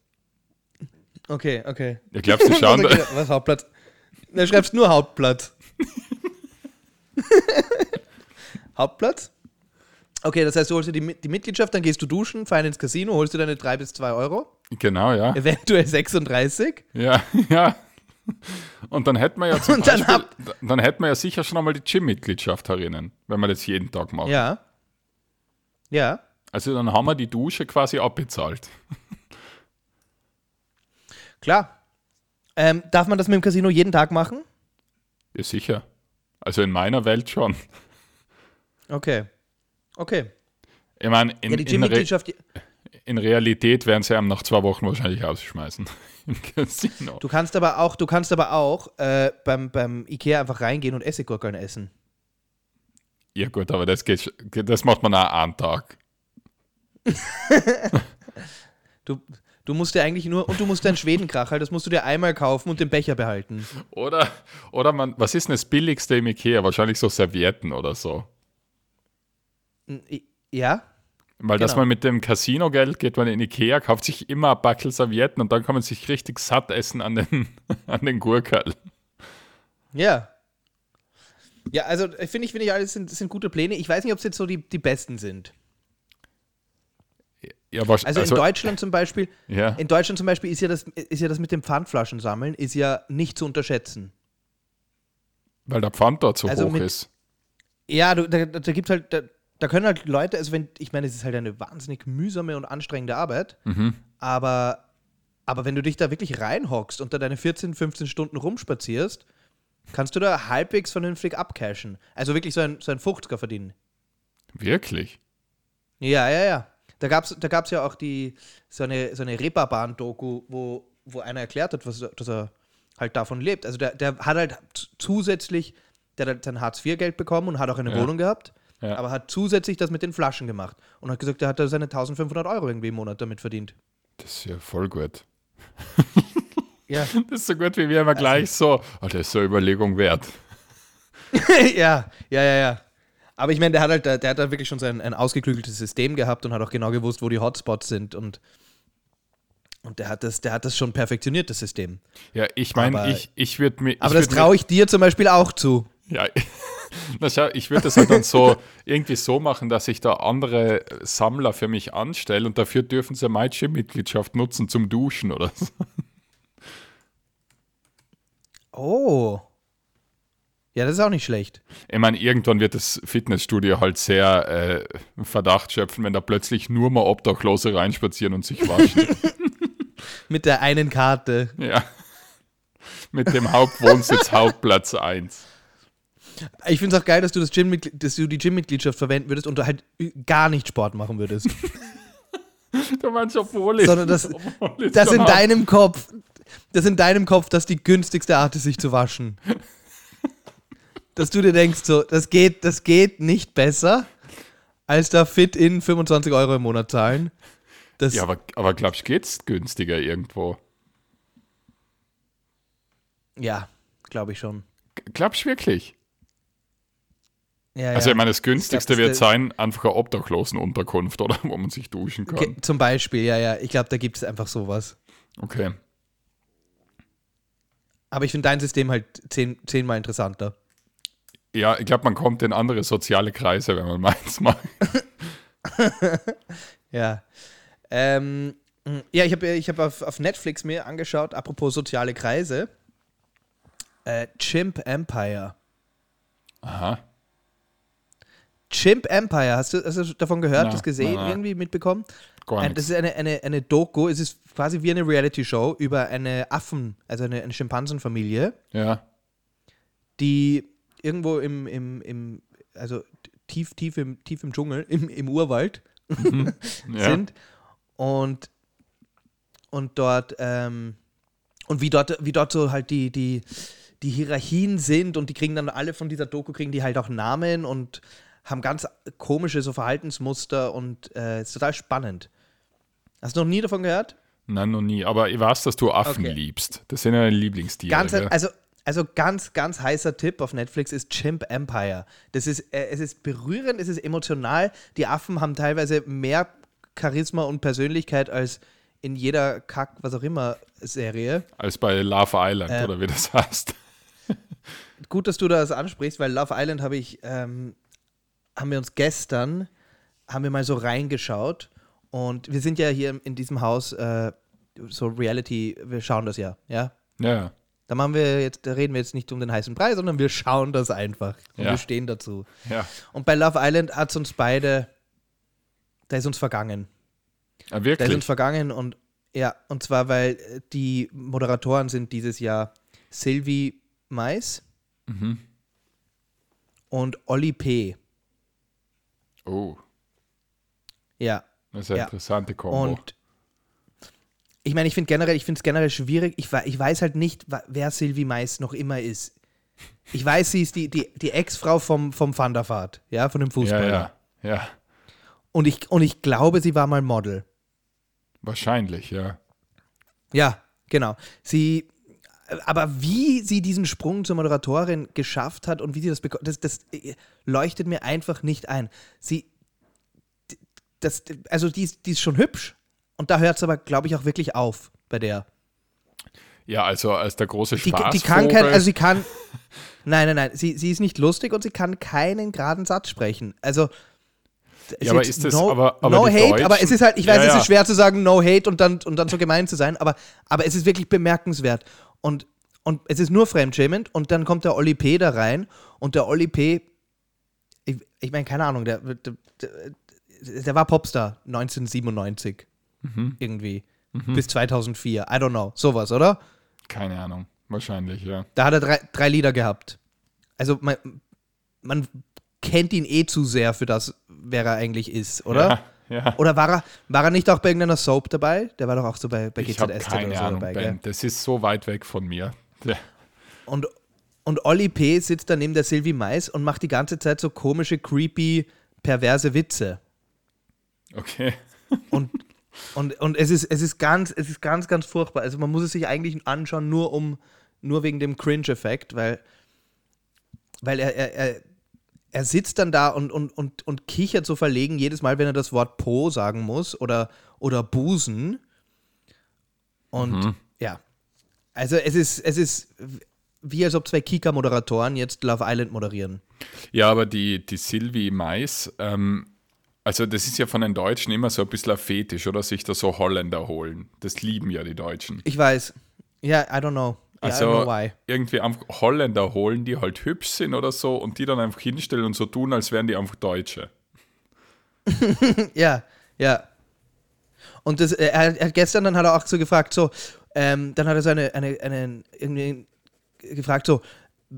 Okay, okay. Ich glaube, sie schauen da, Was Hauptplatz? Da schreibst nur Hauptplatz. Hauptplatz? Okay, das heißt, du holst dir die, die Mitgliedschaft, dann gehst du duschen, fein ins Casino, holst dir deine 3 bis 2 Euro, Genau, ja. eventuell 36. Ja, ja. Und dann hätten wir ja zum dann Beispiel, dann hätten wir ja sicher schon einmal die Gym-Mitgliedschaft herinnen, wenn wir das jeden Tag machen. Ja. Ja. Also dann haben wir die Dusche quasi abbezahlt. Klar. Ähm, darf man das mit dem Casino jeden Tag machen? Ja, sicher. Also in meiner Welt schon. Okay. Okay. Ich meine, in, Ja, in, Re in Realität werden sie einem nach zwei Wochen wahrscheinlich rausschmeißen. Im Casino. du kannst aber auch, du kannst aber auch äh, beim, beim Ikea einfach reingehen und Essiggurkeln essen. Ja gut, aber das, geht, das macht man auch einen Tag. Du, du musst dir eigentlich nur, und du musst deinen Schwedenkracher, das musst du dir einmal kaufen und den Becher behalten. Oder, oder man, was ist denn das billigste im Ikea? Wahrscheinlich so Servietten oder so. Ja? Weil dass Genau. man mit dem Casino-Geld geht man in Ikea, kauft sich immer ein Backel Servietten und dann kann man sich richtig satt essen an den, an den Gurkerl. Ja. Ja, also äh, finde ich, finde ich, alles sind, sind gute Pläne. Ich weiß nicht, ob es jetzt so die, die besten sind. Ja, aber, Also, in Deutschland zum Beispiel, Ja. in Deutschland zum Beispiel ist ja das, ist ja das mit dem Pfandflaschen sammeln, ist ja nicht zu unterschätzen. weil der Pfand dort so Also hoch mit- ist. Ja, du, da, da gibt halt, da, da können halt Leute, also wenn, ich meine, es ist halt eine wahnsinnig mühsame und anstrengende Arbeit, Mhm. aber, aber wenn du dich da wirklich reinhockst und da deine 14, 15 Stunden rumspazierst, kannst du da halbwegs vernünftig abcashen. Also wirklich so ein, so ein 50er verdienen. Wirklich? Ja, ja, ja. Da gab es da gab's ja auch die, so eine, so eine Reeperbahn-Doku, wo, wo einer erklärt hat, was, dass er halt davon lebt. Also der, der hat halt zusätzlich, der hat halt sein Hartz-IV-Geld bekommen und hat auch eine Ja. Wohnung gehabt, Ja. aber hat zusätzlich das mit den Flaschen gemacht und hat gesagt, er hat da seine 1500 Euro irgendwie im Monat damit verdient. Das ist ja voll gut. Ja, Das ist so gut, wie wir immer gleich so, oh, das ist eine Überlegung wert. ja, ja, ja, ja. Aber ich meine, der hat halt, der, hat da wirklich schon sein ein ausgeklügeltes System gehabt und hat auch genau gewusst, wo die Hotspots sind und und der hat das, der hat das schon perfektioniert, das System. Ja, ich meine, Aber- ich, ich würde mir. Aber ich das würd mir- traue ich dir zum Beispiel auch zu. Ja, na schau, ich würde das halt dann so irgendwie so machen, dass ich da andere Sammler für mich anstelle und dafür dürfen sie meine Gym-Mitgliedschaft nutzen zum Duschen oder so. Oh. Ja, das ist auch nicht schlecht. Ich meine, irgendwann wird das Fitnessstudio halt sehr äh, Verdacht schöpfen, wenn da plötzlich nur mal Obdachlose reinspazieren und sich waschen. Mit der einen Karte. ja. Mit dem Hauptwohnsitz Hauptplatz 1. Ich finde es auch geil, dass du, das Gym dass du die Gym-Mitgliedschaft verwenden würdest und du halt gar nicht Sport machen würdest. Du meinst, obwohl ich. Sondern das- ich Das in deinem Kopf, das in deinem Kopf, das die günstigste Art ist, sich zu waschen. Dass du dir denkst, so, das geht, das geht nicht besser, als da fit in 25 Euro im Monat zahlen. Das, Ja, aber, aber glaubst du, geht's günstiger irgendwo? ja glaube ich schon. Glaubst du wirklich? Ja, Also, ja. ich meine, das günstigste das wird sein, einfach eine Obdachlosenunterkunft, oder? Wo man sich duschen kann. Ge- Zum Beispiel, ja, ja. Ich glaube, da gibt es einfach sowas. Okay. Aber ich finde dein System halt zehn, zehnmal interessanter. Ja, ich glaube, man kommt in andere soziale Kreise, wenn man meins macht. Ja. Ähm, ja, ich habe ich hab auf, auf Netflix mir angeschaut, apropos soziale Kreise, äh, Chimp Empire. Aha. Chimp Empire, hast du, hast du davon gehört, Na, das gesehen, na, na. irgendwie mitbekommen? Gar Äh, das ist eine, eine, eine Doku, es ist quasi wie eine Reality-Show über eine Affen, also eine, eine Schimpansenfamilie, Ja. die irgendwo im, im, im also tief, tief im, tief im Dschungel, im, im Urwald ja. sind und, und dort ähm, und wie dort, wie dort so halt die, die, die Hierarchien sind und die kriegen dann alle von dieser Doku, kriegen die halt auch Namen und haben ganz komische so Verhaltensmuster und äh, ist total spannend. Hast du noch nie davon gehört? Nein, noch nie. Aber ich weiß, dass du Affen Okay. liebst. Das sind ja deine Lieblingstiere. Ganz, also, also ganz, ganz heißer Tipp auf Netflix ist Chimp Empire. Das ist, äh, es ist berührend, es ist emotional. Die Affen haben teilweise mehr Charisma und Persönlichkeit als in jeder Kack, was auch immer, Serie. Als bei Love Island, Äh, oder wie das heißt. Gut, dass du das ansprichst, weil Love Island habe ich, ähm, haben wir uns gestern, haben wir mal so reingeschaut und wir sind ja hier in diesem Haus äh, so Reality, wir schauen das ja, ja. Ja. Da machen wir jetzt, da reden wir jetzt nicht um den heißen Brei, sondern wir schauen das einfach. Und Ja. wir stehen dazu. Ja. Und bei Love Island hat es uns beide, da ist uns vergangen. Ah, Da ist wirklich? uns vergangen und ja, und zwar, weil äh, die Moderatoren sind dieses Jahr Sylvie Mais Mhm. und Olli P. Oh, Ja. das ist eine Ja. interessante Kombo. Und ich meine, ich finde generell, ich finde es generell schwierig. Ich, ich weiß halt nicht, wer Sylvie Mais noch immer ist. Ich weiß, sie ist die, die, die Ex-Frau vom, vom Van der Vaart, ja, von dem ja, Fußballer. ja, ja. Und, ich, und ich glaube, sie war mal Model. Wahrscheinlich, ja. Ja, genau. Sie, aber wie sie diesen Sprung zur Moderatorin geschafft hat und wie sie das bekommt, das, das äh, leuchtet mir einfach nicht ein. Sie, das, also die ist, die ist schon hübsch und da hört es aber, glaube ich, auch wirklich auf bei der. Ja, also als der große Die, Spaßvogel. die kann kein, also sie kann, Nein, nein, nein. Sie, sie ist nicht lustig und sie kann keinen geraden Satz sprechen. Also. Ja, aber ist das no, aber, aber no die hate, aber Deutschen- es ist halt, ich weiß, Ja, es ja. ist schwer zu sagen no hate und dann, und dann so gemein zu sein, aber, aber es ist wirklich bemerkenswert. Und, und es ist nur fremdschämend und dann kommt der Olli P. da rein und der Olli P. Ich, ich meine, keine Ahnung, der, der, der, der war Popstar 1997 Mhm. irgendwie bis 2004. I don't know, sowas, oder? Keine Ahnung. Wahrscheinlich, ja. Da hat er drei, drei Lieder gehabt. Also man, man kennt ihn eh zu sehr für das, wer er eigentlich ist, oder? Ja, ja. Oder war er, war er nicht auch bei irgendeiner Soap dabei? Der war doch auch so bei, bei GZSZ oder so Ahnung, dabei. Ben. Das ist so weit weg von mir. Ja. Und, und Olli P. sitzt da neben der Sylvie Mais und macht die ganze Zeit so komische, creepy, perverse Witze. Okay. Und, und, und es, ist, es, ist ganz, es ist ganz, ganz furchtbar. Also man muss es sich eigentlich anschauen, nur um, nur wegen dem Cringe-Effekt, weil, weil er, er, er, er sitzt dann da und, und, und, und kichert so verlegen jedes Mal, wenn er das Wort Po sagen muss oder, oder Busen. Und ja. Also es ist, es ist wie als ob zwei Kika-Moderatoren jetzt Love Island moderieren. Ja, aber die, die Sylvie Mais, ähm, also das ist ja von den Deutschen immer so ein bisschen ein Fetisch, oder? Sich da so Holländer holen. Das lieben ja die Deutschen. Ich weiß. Ja. Ja, I don't know Also irgendwie einfach Holländer holen, die halt hübsch sind oder so und die dann einfach hinstellen und so tun, als wären die einfach Deutsche. Ja, ja. Und das, äh, er, er gestern dann hat er auch so gefragt, so, ähm, dann hat er so eine, eine, eine irgendwie gefragt, so,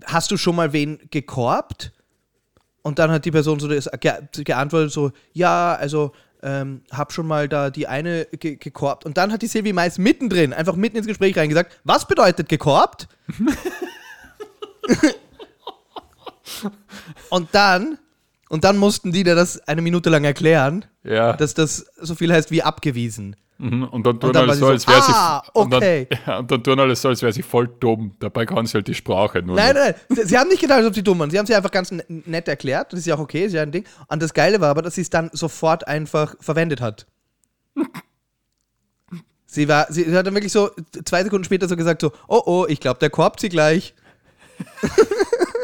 hast du schon mal wen gekorbt? Und dann hat die Person so das, ge, geantwortet, so, ja, also ähm, hab schon mal da die eine ge, gekorbt. Und dann hat die Silvi Mais mittendrin, einfach mitten ins Gespräch reingesagt, was bedeutet gekorbt? und dann, und dann mussten die dir das eine Minute lang erklären, Ja. dass das so viel heißt wie abgewiesen. Und dann tun alle so, als so, wäre sie. ah, und dann, und tun alle so, als wäre sie voll dumm. Dabei kann sie halt die Sprache nur. Nein, nein, nein. Sie, haben nicht gedacht, als ob sie dumm waren. Sie haben sie einfach ganz nett erklärt. Das ist ja auch okay, ist ja ein Ding. Und das Geile war aber, dass sie es dann sofort einfach verwendet hat. Sie war, sie hat dann wirklich so zwei Sekunden später so gesagt so, oh oh, ich glaube, der korbt sie gleich.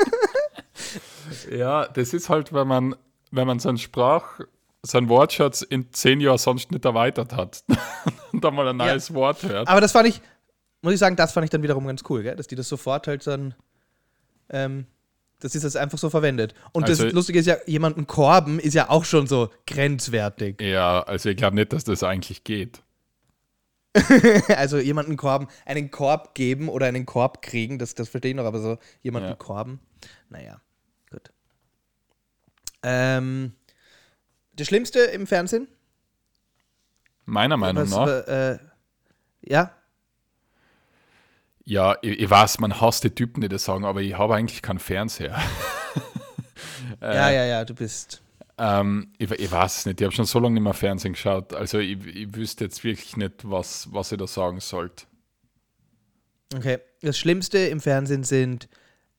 Ja, das ist halt, wenn man, wenn man seinen Sprach, seinen Wortschatz in zehn Jahren sonst nicht erweitert hat und dann mal ein neues Wort hört. Aber das fand ich, muss ich sagen, das fand ich dann wiederum ganz cool, gell? dass die das sofort halt dann, ähm, dass sie das einfach so verwendet. Und Also- das Lustige ist ja, jemanden korben ist ja auch schon so grenzwertig. Ja, also ich glaube nicht, dass das eigentlich geht. also jemanden korben, einen Korb geben oder einen Korb kriegen, das, das verstehe ich noch, aber so jemanden Ja. korben, naja, gut. Ähm, das Schlimmste im Fernsehen? Meiner Meinung Was, nach. äh, ja, Ja, ich, ich weiß, man hasst die Typen, die das sagen, aber ich habe eigentlich keinen Fernseher. Äh. ja, ja, ja, du bist. Ähm, ich, ich weiß es nicht, ich habe schon so lange nicht mehr Fernsehen geschaut. Also ich, ich wüsste jetzt wirklich nicht, was, was ich da sagen sollte. Okay. Das Schlimmste im Fernsehen sind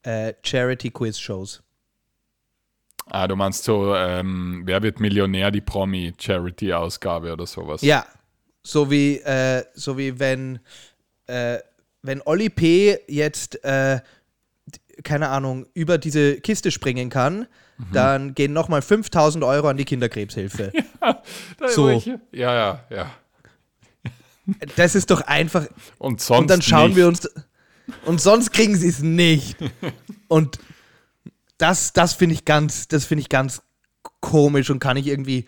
äh, Charity-Quiz-Shows. Ah, du meinst so, ähm, wer wird Millionär, die Promi-Charity-Ausgabe oder sowas? Ja, so wie, äh, so wie wenn, äh, wenn Olli P. jetzt, äh, keine Ahnung, über diese Kiste springen kann, Mhm. dann gehen nochmal 5000 Euro an die Kinderkrebshilfe. Da so. ich- Ja, ja, ja. Das ist doch einfach. Und sonst Und dann schauen nicht. wir uns. Und sonst kriegen sie es nicht. Und das, das finde ich ganz, das finde ich ganz komisch und kann ich irgendwie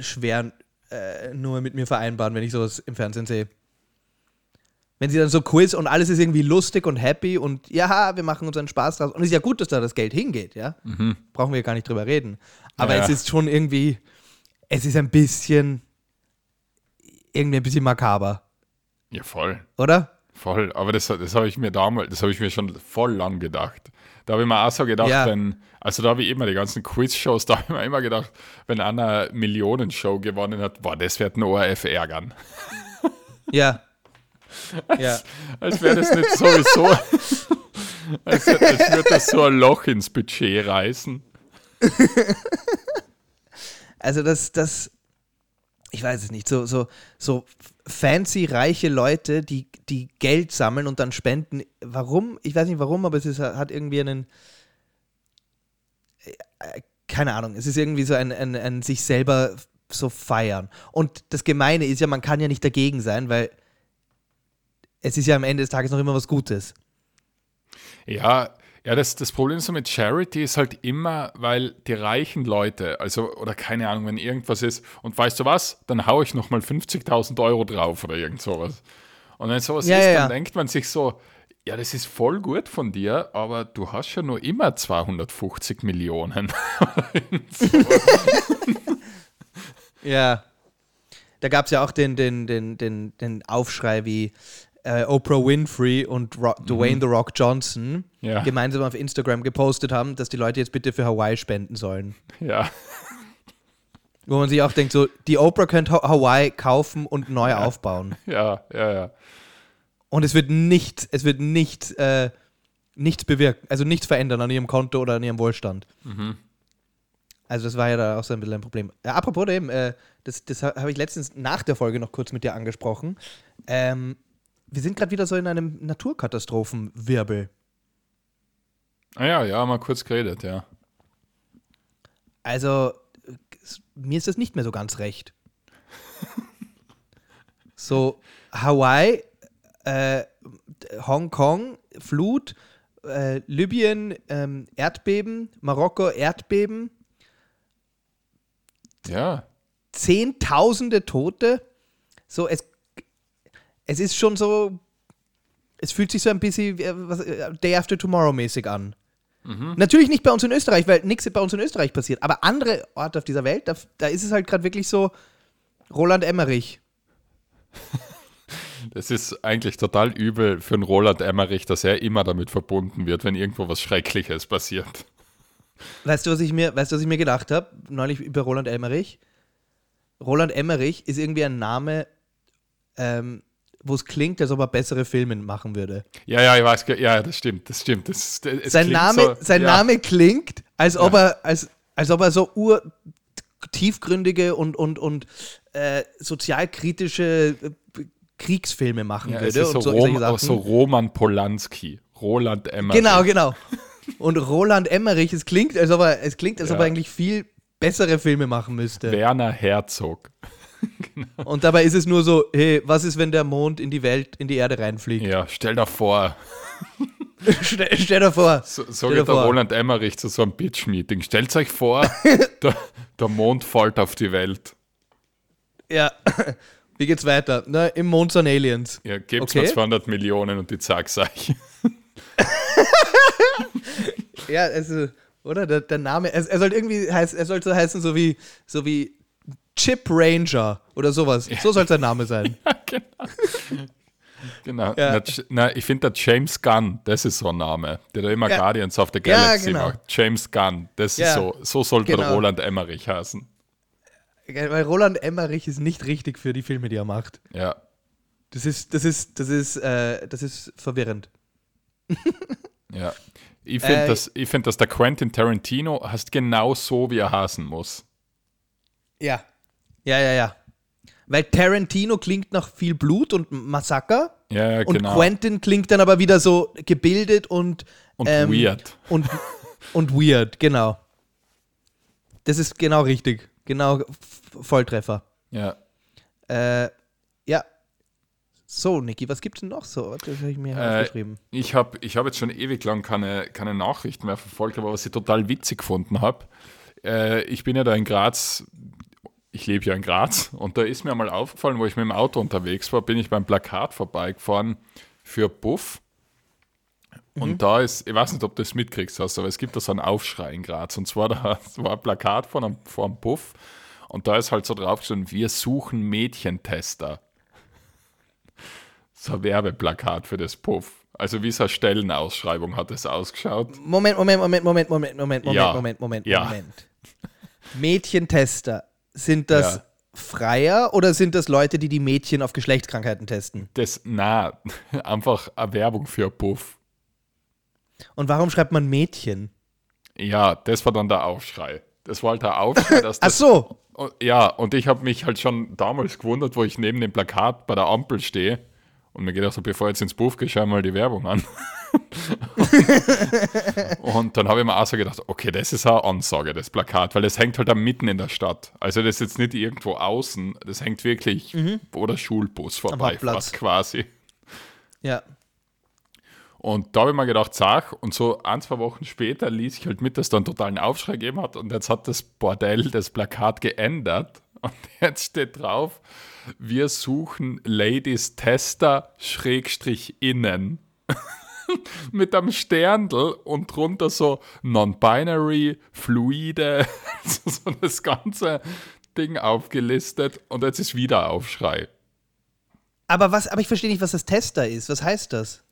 schwer äh, nur mit mir vereinbaren, wenn ich sowas im Fernsehen sehe. Wenn sie dann so Quiz und alles ist irgendwie lustig und happy und ja, wir machen unseren Spaß draus. Und es ist ja gut, dass da das Geld hingeht, ja. Brauchen wir gar nicht drüber reden. Aber Ja, es ist schon irgendwie, es ist ein bisschen, irgendwie ein bisschen makaber, Ja, voll. oder? Voll, aber das, das habe ich mir damals, das habe ich mir schon voll lang gedacht. Da habe ich mir auch so gedacht, Ja. wenn, also da habe ich immer die ganzen Quiz-Shows, da habe ich mir immer gedacht, wenn einer eine Millionenshow gewonnen hat, boah, das wird ein ORF ärgern. Ja. ja. Als wäre das nicht sowieso, als, als würde das so ein Loch ins Budget reißen. Also das, das, ich weiß es nicht, so, so, so fancy reiche Leute, die, die Geld sammeln und dann spenden. Warum? Ich weiß nicht warum, aber es ist, hat irgendwie einen. Äh, keine Ahnung, es ist irgendwie so ein, ein, ein sich selber so feiern. Und das Gemeine ist ja, man kann ja nicht dagegen sein, weil es ist ja am Ende des Tages noch immer was Gutes. Ja, ja, das, das Problem so mit Charity ist halt immer, weil die reichen Leute, also, oder keine Ahnung, wenn irgendwas ist, und weißt du was, dann haue ich nochmal 50.000 Euro drauf oder irgend sowas. Und wenn sowas Ja, ist, ja, dann ja. denkt man sich so, ja, das ist voll gut von dir, aber du hast ja nur immer 250 Millionen. Ja. Da gab es ja auch den, den, den, den, den Aufschrei, wie äh, Oprah Winfrey und Ro Dwayne The Rock Johnson Ja. gemeinsam auf Instagram gepostet haben, dass die Leute jetzt bitte für Hawaii spenden sollen. ja, Wo man sich auch denkt, so, die Oprah könnte Ha- Hawaii kaufen und neu aufbauen. ja, ja, ja. Und es wird nicht, es wird nicht, äh, nichts bewirken, also nichts verändern an ihrem Konto oder an ihrem Wohlstand. Also das war ja da auch so ein bisschen ein Problem. Äh, apropos dem, äh, das, das ha- habe ich letztens nach der Folge noch kurz mit dir angesprochen. Ähm, wir sind gerade wieder so in einem Naturkatastrophenwirbel. Ah ja, ja, mal kurz geredet, ja. Also mir ist das nicht mehr so ganz recht. so Hawaii, äh, Hongkong, Flut, äh, Libyen, ähm, Erdbeben, Marokko, Erdbeben, Ja, Zehntausende Tote. So, es, es ist schon so, es fühlt sich so ein bisschen wie, äh, äh, Day After Tomorrow mäßig an. Natürlich nicht bei uns in Österreich, weil nichts bei uns in Österreich passiert. Aber andere Orte auf dieser Welt, da, da ist es halt gerade wirklich so Roland Emmerich. das ist eigentlich total übel für einen Roland Emmerich, dass er immer damit verbunden wird, wenn irgendwo was Schreckliches passiert. Weißt du, was ich mir, weißt du, was ich mir gedacht habe, neulich über Roland Emmerich? Roland Emmerich ist irgendwie ein Name, ähm, wo es klingt, als ob er bessere Filme machen würde. Ja, ja, ich weiß, ja, das stimmt, das stimmt. Das, das, sein Name, so, sein ja, Name klingt, als ob er, als, als ob er so ur tiefgründige und, und, und äh, sozialkritische äh, Kriegsfilme machen Ja, würde so, und so, Rom, so Roman Polanski, Roland Emmerich. genau, genau. Und Roland Emmerich, es klingt, als ob er, es klingt, als ob Ja. er eigentlich viel bessere Filme machen müsste. Werner Herzog. Und dabei ist es nur so, hey, was ist, wenn der Mond in die Welt, in die Erde reinfliegt? Ja, stell dir vor, stell, stell dir vor. so, so geht der vor. Roland Emmerich zu so einem Pitch-Meeting. Stellt euch vor, der, der Mond fällt auf die Welt. Ja. Wie geht's weiter? Na, im Mond sind Aliens. Ja, gebt Okay. mir 200 Millionen und ich sag's euch. Ja, also, oder? Der, der Name, er, er soll irgendwie heißen, er soll so heißen, so wie, so wie Chip Ranger oder sowas. So soll sein Name sein. Ja, genau. Genau. Ja. Na, ich finde, der James Gunn, das ist so ein Name, der da immer Ja. Guardians of the Ja, Galaxy genau. macht. James Gunn, das Ja, ist so, so sollte genau. Roland Emmerich heißen. Weil Roland Emmerich ist nicht richtig für die Filme, die er macht. Ja. Das ist, das ist, das ist, äh, das ist verwirrend. Ja. Ich finde, Äh, dass, ich find, dass der Quentin Tarantino heißt genau so, wie er hasen muss. Ja. Ja, ja, ja. Weil Tarantino klingt nach viel Blut und Massaker. Ja, ja, Und genau. Quentin klingt dann aber wieder so gebildet und Und ähm, weird. Und, und weird, genau. Das ist genau richtig. Genau Volltreffer. Ja. Äh, ja. So, Niki, was gibt's denn noch so? Das habe ich mir Äh, aufgeschrieben. Ich habe ich hab jetzt schon ewig lang keine, keine Nachrichten mehr verfolgt, aber was ich total witzig gefunden habe, äh, ich bin ja da in Graz, ich lebe ja in Graz, und da ist mir mal aufgefallen, wo ich mit dem Auto unterwegs war, bin ich beim Plakat vorbeigefahren für Buff. Und da ist, ich weiß nicht, ob du das mitkriegst hast, aber es gibt da so einen Aufschrei in Graz. Und zwar da es war ein Plakat von einem, vor einem Buff und da ist halt so draufgestanden, wir suchen Mädchentester so ein Werbeplakat für das Puff. Also wie so eine Stellenausschreibung hat es ausgeschaut. Moment, Moment, Moment, Moment, Moment, Moment, Moment, Ja. Moment, Moment, Ja. Moment. Mädchentester, sind das Ja. Freier oder sind das Leute, die die Mädchen auf Geschlechtskrankheiten testen? Das, na, einfach eine Werbung für Puff. Und warum schreibt man Mädchen? Ja, das war dann der Aufschrei. Das war halt der Aufschrei, dass Ach das so. Und- Ja, und ich habe mich halt schon damals gewundert, wo ich neben dem Plakat bei der Ampel stehe und mir gedacht, so, bevor ich jetzt ins Buch gehe, schau mal die Werbung an. und dann habe ich mir auch so gedacht, okay, das ist eine Ansage, das Plakat, weil das hängt halt da mitten in der Stadt. Also das ist jetzt nicht irgendwo außen, das hängt wirklich, wo der Schulbus vorbeifährt Hauptplatz. quasi. Ja. Und da habe ich mir gedacht, sag, und so ein, zwei Wochen später ließ ich halt mit, dass da einen totalen Aufschrei gegeben hat und jetzt hat das Bordell das Plakat geändert und jetzt steht drauf, wir suchen Ladies Tester Schrägstrich innen. mit einem Sterndl und drunter so Non-Binary, Fluide, so das ganze Ding aufgelistet und jetzt ist wieder Aufschrei. Aber was, aber ich verstehe nicht, was das Tester ist. Was heißt das?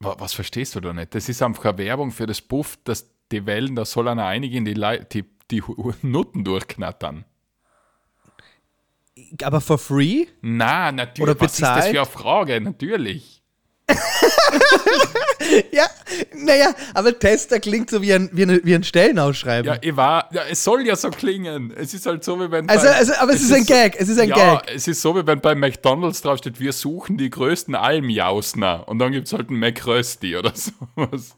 Wa- Was verstehst du da nicht? Das ist einfach eine Werbung für das Buff, dass die Wellen, da soll einer einigen die, die, die Nutten durchknattern. Aber for free? Na, natürlich. Oder Was ist das bezahlt? für eine Frage? Natürlich. Ja, naja, aber Tester klingt so wie ein, wie eine, wie ein Stellenausschreiben. Ja, ich war, ja, es soll ja so klingen. Es ist halt so, wie wenn. also, bei- also, aber es, ist ein Gag. Es ist ein ja, Gag. es ist so, wie wenn bei McDonalds draufsteht, wir suchen die größten Almjausner. Und dann gibt es halt einen McRösti oder sowas.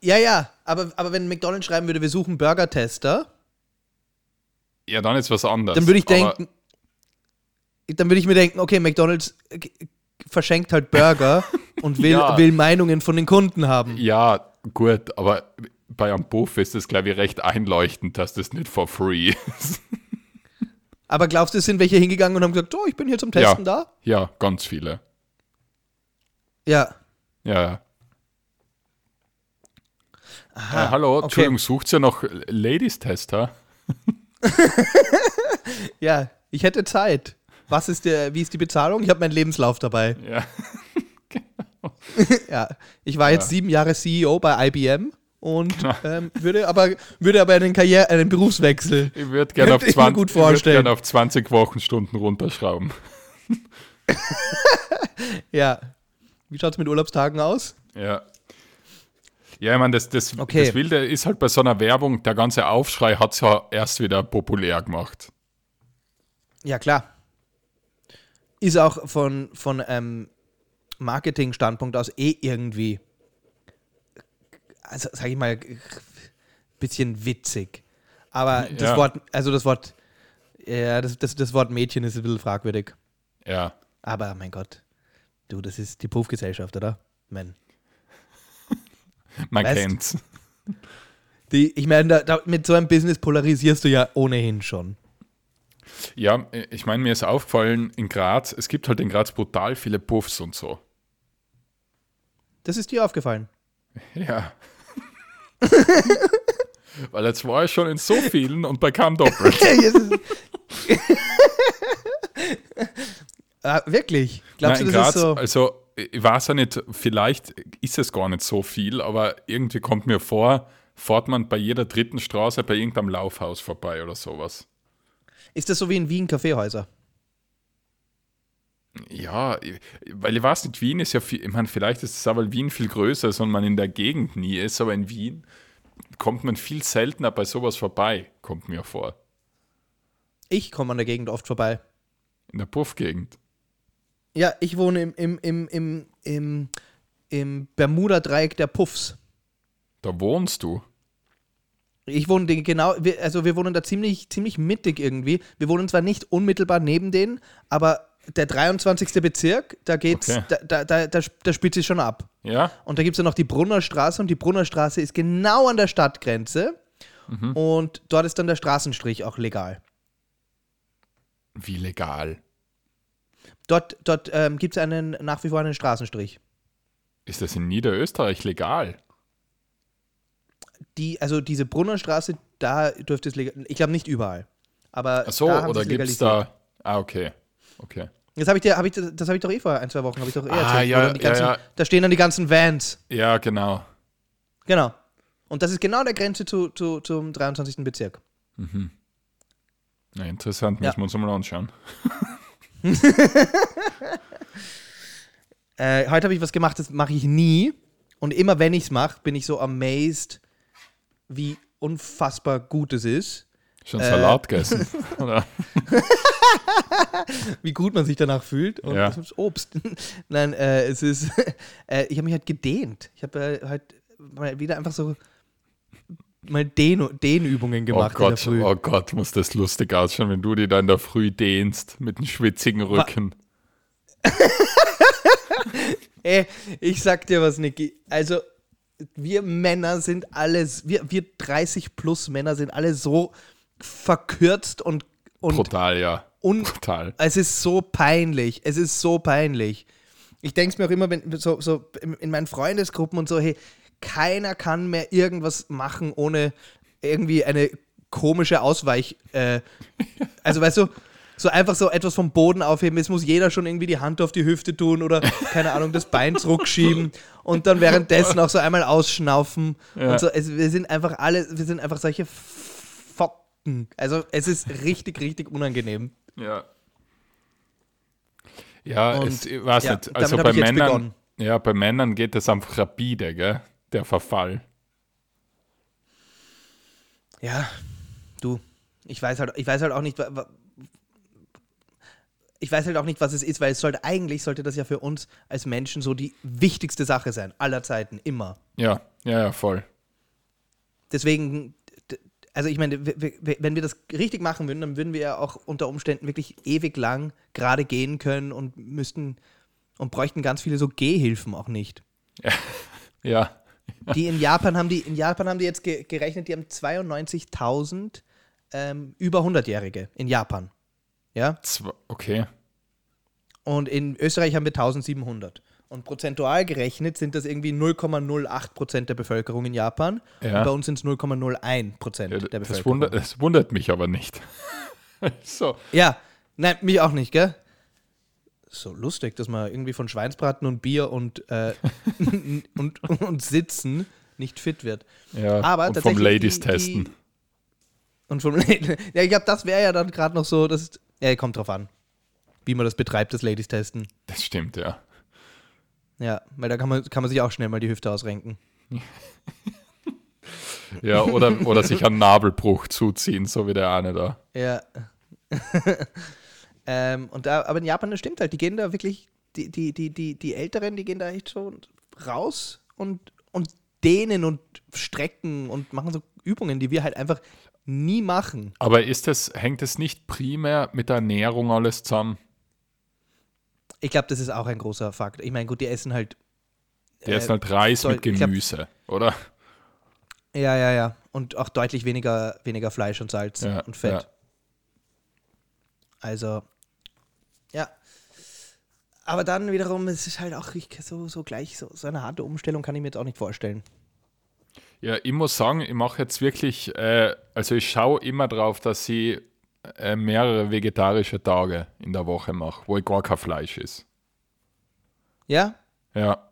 Ja, ja. Aber, aber wenn McDonald's schreiben würde, wir suchen Burger-Tester, Ja, dann ist was anderes. dann würde ich Aber- denken, dann würde ich mir denken, okay, McDonald's äh, verschenkt halt Burger und will, Ja. will Meinungen von den Kunden haben. Ja, gut, aber bei einem Buff ist es, glaube ich, recht einleuchtend, dass das nicht for free ist. Aber glaubst du, es sind welche hingegangen und haben gesagt, oh, ich bin hier zum Testen ja. da? Ja, ganz viele. Ja. Ja, ja. Aha, Äh, hallo, okay. Entschuldigung, sucht ihr noch Ladies-Tester? Ja, ich hätte Zeit. Was ist der, wie ist die Bezahlung? Ich habe meinen Lebenslauf dabei. Ja. Ja, ich war jetzt Ja. sieben Jahre CEO bei IBM und ähm, würde aber würde aber einen Karriere, einen Berufswechsel. Ich würde gerne auf, Könnte ich mir 20 gut ich würd gern auf 20 Wochenstunden runterschrauben. Ja. Wie schaut's mit Urlaubstagen aus? Ja. Ja, ich meine, das, das, Okay. das Wilde ist halt bei so einer Werbung, der ganze Aufschrei hat es ja erst wieder populär gemacht. Ja, klar. Ist auch von, von ähm, Marketing-Standpunkt aus eh irgendwie, also sag ich mal, bisschen witzig. Aber das Ja. Wort, also das Wort, ja, das, das, das Wort Mädchen ist ein bisschen fragwürdig. Ja. Aber mein Gott, du, das ist die Puffgesellschaft, oder? Man. Man Weißt- kennt's. Die, ich meine, da, da, mit so einem Business polarisierst du ja ohnehin schon. Ja, ich meine, mir ist aufgefallen, in Graz, es gibt halt in Graz brutal viele Puffs und so. Das ist dir aufgefallen. Ja. Weil jetzt war ich schon in so vielen und bekam doppelt. ah, wirklich? Glaubst Nein, du, das Graz, ist so? also ich weiß ja nicht, vielleicht ist es gar nicht so viel, aber irgendwie kommt mir vor, fährt man bei jeder dritten Straße bei irgendeinem Laufhaus vorbei oder sowas. Ist das so wie in Wien Kaffeehäuser? Ja, weil ich weiß nicht, Wien ist ja viel, ich meine, vielleicht ist es weil Wien viel größer ist und man in der Gegend nie ist, aber in Wien kommt man viel seltener bei sowas vorbei, kommt mir vor. Ich komme an der Gegend oft vorbei. In der Puffgegend. Ja, ich wohne im, im, im, im, im, im Bermuda-Dreieck der Puffs. Da wohnst du. Ich wohne genau, also wir wohnen da ziemlich, ziemlich mittig irgendwie. Wir wohnen zwar nicht unmittelbar neben denen, aber der 23. Bezirk, da geht's, Okay. da, da, da, da, da spielt sich schon ab. Ja? Und da gibt es ja noch die Brunnerstraße und die Brunnerstraße ist genau an der Stadtgrenze. Mhm. Und dort ist dann der Straßenstrich auch legal. Wie legal. Dort, dort ähm, gibt es einen, nach wie vor einen Straßenstrich. Ist das in Niederösterreich legal? Die, also diese Brunnerstraße, da dürfte es legal. Ich glaube nicht überall. Aber Ach so, da haben oder gibt es da. Ah, okay. Okay. Das habe ich dir, hab ich, das habe ich doch eh vor ein, zwei Wochen, habe ich doch eh Ah, erzählt. ja, die ja, ganzen, ja. Da stehen dann die ganzen Vans. Ja, genau. Genau. Und das ist genau der Grenze zu, zu, zum 23. Bezirk. Ja, interessant, Ja. müssen wir uns mal anschauen. Äh, heute habe ich was gemacht, das mache ich nie. Und immer wenn ich es mache, bin ich so amazed, wie unfassbar gut es ist. Schon Salat gegessen, oder? wie gut man sich danach fühlt. Und Ja. Obst. Nein, äh, es ist. Äh, ich habe mich halt gedehnt. Ich habe äh, halt mal wieder einfach so mal Dehn Dehnübungen Oh gemacht in der Gott, Früh. oh Gott, muss das lustig ausschauen, wenn du die da in der Früh dehnst mit dem schwitzigen Rücken. Ey, ich sag dir was, Niki. Also, wir Männer sind alles, wir, wir 30 plus Männer sind alle so verkürzt und, und, Brutal, ja. und Brutal. es ist so peinlich. Es ist so peinlich. Ich denke mir auch immer, wenn so, so in in meinen Freundesgruppen und so, hey, keiner kann mehr irgendwas machen, ohne irgendwie eine komische Ausweich. Äh, also, weißt du, so einfach so etwas vom Boden aufheben. Es muss jeder schon irgendwie die Hand auf die Hüfte tun oder, keine Ahnung, das Bein zurückschieben und dann währenddessen auch so einmal ausschnaufen. Ja. Und so. Es, wir sind einfach alle, wir sind einfach solche Focken. Also, es ist richtig, richtig unangenehm. Ja. Ja, Und, es, ich weiß ja, nicht. Also bei Männern, begonnen. ja, bei Männern geht das einfach rapide, gell? Der Verfall. Ja, du, ich weiß halt, ich weiß halt auch nicht, ich weiß halt auch nicht, was es ist, weil es sollte eigentlich sollte das ja für uns als Menschen so die wichtigste Sache sein, aller Zeiten, immer. Ja, ja, ja, voll. Deswegen, also ich meine, wenn wir das richtig machen würden, dann würden wir ja auch unter Umständen wirklich ewig lang gerade gehen können und müssten und bräuchten ganz viele so Gehhilfen auch nicht. Ja, Die in Japan haben die, in Japan haben die jetzt ge gerechnet, die haben 92.000 ähm, über 100-Jährige in Japan. Ja. okay. Und in Österreich haben wir 1700. Und prozentual gerechnet sind das irgendwie 0,08 Prozent der Bevölkerung in Japan. Ja. Und bei uns sind es 0,01 Prozent Ja, der das, Bevölkerung. wundert, das wundert mich aber nicht. so. Ja, nein, mich auch nicht, gell? So lustig, dass man irgendwie von Schweinsbraten und Bier und, äh, und, und Sitzen nicht fit wird. Ja, Aber und vom Ladies die- testen. Die, und vom Ladies. Ja, ich glaube, das wäre ja dann gerade noch so, das. Ja, kommt drauf an, wie man das betreibt, das Ladies testen. Das stimmt, ja. Ja, weil da kann man, kann man sich auch schnell mal die Hüfte ausrenken. Ja, oder, oder sich einen Nabelbruch zuziehen, so wie der eine da. Ja. Ähm, und da, aber in Japan, das stimmt halt, die gehen da wirklich, die, die, die, die, die Älteren, die gehen da echt so raus und, und dehnen und strecken und machen so Übungen, die wir halt einfach nie machen. Aber ist das, hängt es nicht primär mit der Ernährung alles zusammen? Ich glaube, das ist auch ein großer Fakt. Ich meine, gut, die essen halt. Der äh, ist halt Reis soll- mit ich glaub- Gemüse, oder? Ja, ja, ja. Und auch deutlich weniger, weniger Fleisch und Salz Ja, und Fett. ja. Also. Aber dann wiederum, es ist halt auch ich, so, so gleich, so, so eine harte Umstellung kann ich mir jetzt auch nicht vorstellen. Ja, ich muss sagen, ich mache jetzt wirklich, äh, also ich schaue immer drauf, dass ich äh, mehrere vegetarische Tage in der Woche mache, wo ich gar kein Fleisch ist. Ja? Ja.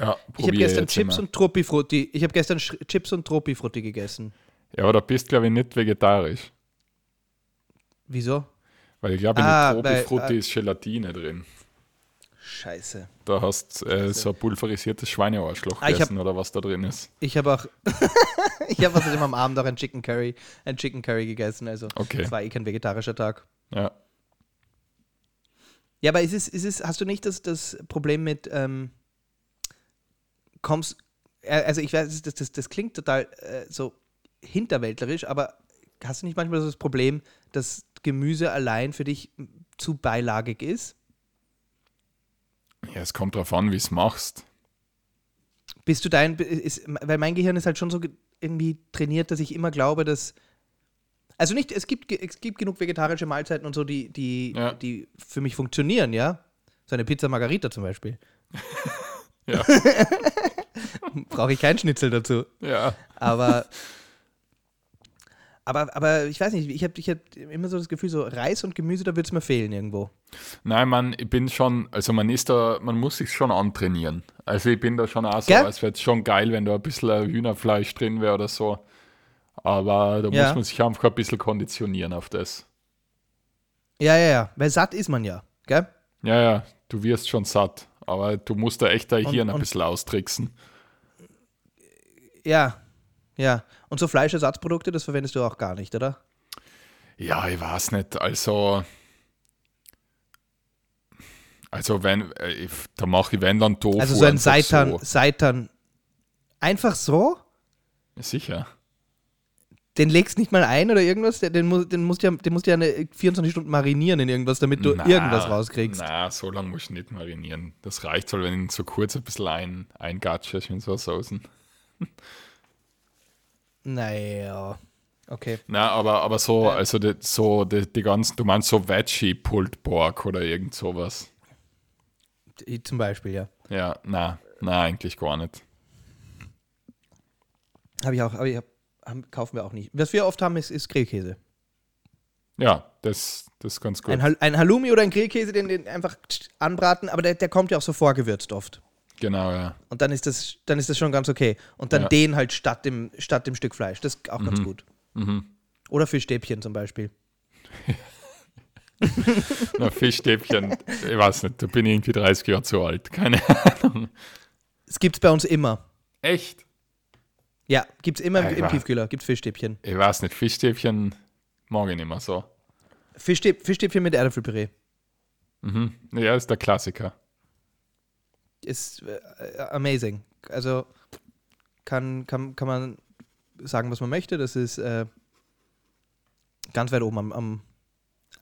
Ja, Ich habe gestern Chips immer. und Tropifrutti. Ich habe gestern Sch Chips und Tropifrutti gegessen. Ja, aber da bist glaube ich nicht vegetarisch. Wieso? Weil ich glaube, in Ah, der Tropifrutti äh, ist Gelatine drin. Scheiße. Da hast äh, so ein pulverisiertes Schweinearschloch Ah, ich hab- gegessen oder was da drin ist. Ich habe auch. ich habe außerdem am Abend auch ein Chicken Curry, ein Chicken Curry gegessen. Also, Okay. es war eh kein vegetarischer Tag. Ja. Ja, aber ist es, ist es, hast du nicht das, das Problem mit, ähm, kommst, äh, also ich weiß, das, das, das klingt total äh, so hinterwäldlerisch, aber hast du nicht manchmal so das Problem, dass Gemüse allein für dich zu beilagig ist? Ja, es kommt drauf an, wie es machst. Bist du dein, ist, weil mein Gehirn ist halt schon so ge- irgendwie trainiert, dass ich immer glaube, dass, also nicht, es gibt, es gibt genug vegetarische Mahlzeiten und so, die, die, Ja. die für mich funktionieren, ja? So eine Pizza Margarita zum Beispiel. Ja. Brauche ich keinen Schnitzel dazu. Ja. Aber, aber, aber ich weiß nicht, ich habe ich hab immer so das Gefühl, so Reis und Gemüse, da würde es mir fehlen irgendwo. Nein, man, ich bin schon, also man ist da, man muss sich schon antrainieren. Also ich bin da schon auch so, Gell? es wäre schon geil, wenn da ein bisschen Hühnerfleisch drin wäre oder so. Aber da Ja. muss man sich einfach ein bisschen konditionieren auf das. Ja, ja, ja, weil satt ist man ja, gell? Ja, ja, du wirst schon satt. Aber du musst da echt dein Hirn ein bisschen austricksen. Ja, Ja. Und so Fleischersatzprodukte, das verwendest du auch gar nicht, oder? Ja, ich weiß nicht. Also, also wenn, äh, ich- da mache ich wenn dann Tofu. Also so ein Seitan, so. Seitan. Einfach so? Sicher. Den legst nicht mal ein oder irgendwas? Den, muss, den, musst du ja, den musst du ja eine 24 Stunden marinieren in irgendwas, damit du Na, irgendwas rauskriegst. Na, so lange musst du nicht marinieren. Das reicht halt, wenn ich ihn so kurz ein bisschen ein, eingatschest in so Soßen. Naja. Okay. Na, aber, aber so, also die, so die, die ganzen, du meinst so Veggie Pulled Pork oder irgend sowas. Ich Zum Beispiel, ja. Ja, na, na, eigentlich gar nicht. Habe ich auch, aber ich hab, haben, kaufen wir auch nicht. Was wir oft haben, ist, ist Grillkäse. Ja, das, das ist ganz gut. Ein, Hal- ein Halloumi oder ein Grillkäse, den, den einfach anbraten, aber der, der kommt ja auch so vorgewürzt oft. Genau, ja. Und dann ist das, dann ist das schon ganz okay. Und dann Ja. den halt statt dem, statt dem Stück Fleisch. Das ist auch ganz gut. Mhm. Oder Fischstäbchen zum Beispiel. Na, Fischstäbchen, ich weiß nicht, da bin ich irgendwie 30 Jahre zu alt. Keine Ahnung. Es gibt's bei uns immer. Echt? Ja, gibt's immer im, Ey, im wa- Tiefkühler. Gibt's Fischstäbchen. Ich weiß nicht, Fischstäbchen mag ich nicht mehr so. Fischstäb, Fischstäbchen mit Erdäpfelpüree. Mhm. Ja, ist der Klassiker. Ist äh, amazing. Also kann, kann, kann man sagen, was man möchte. Das ist äh, ganz weit oben am, am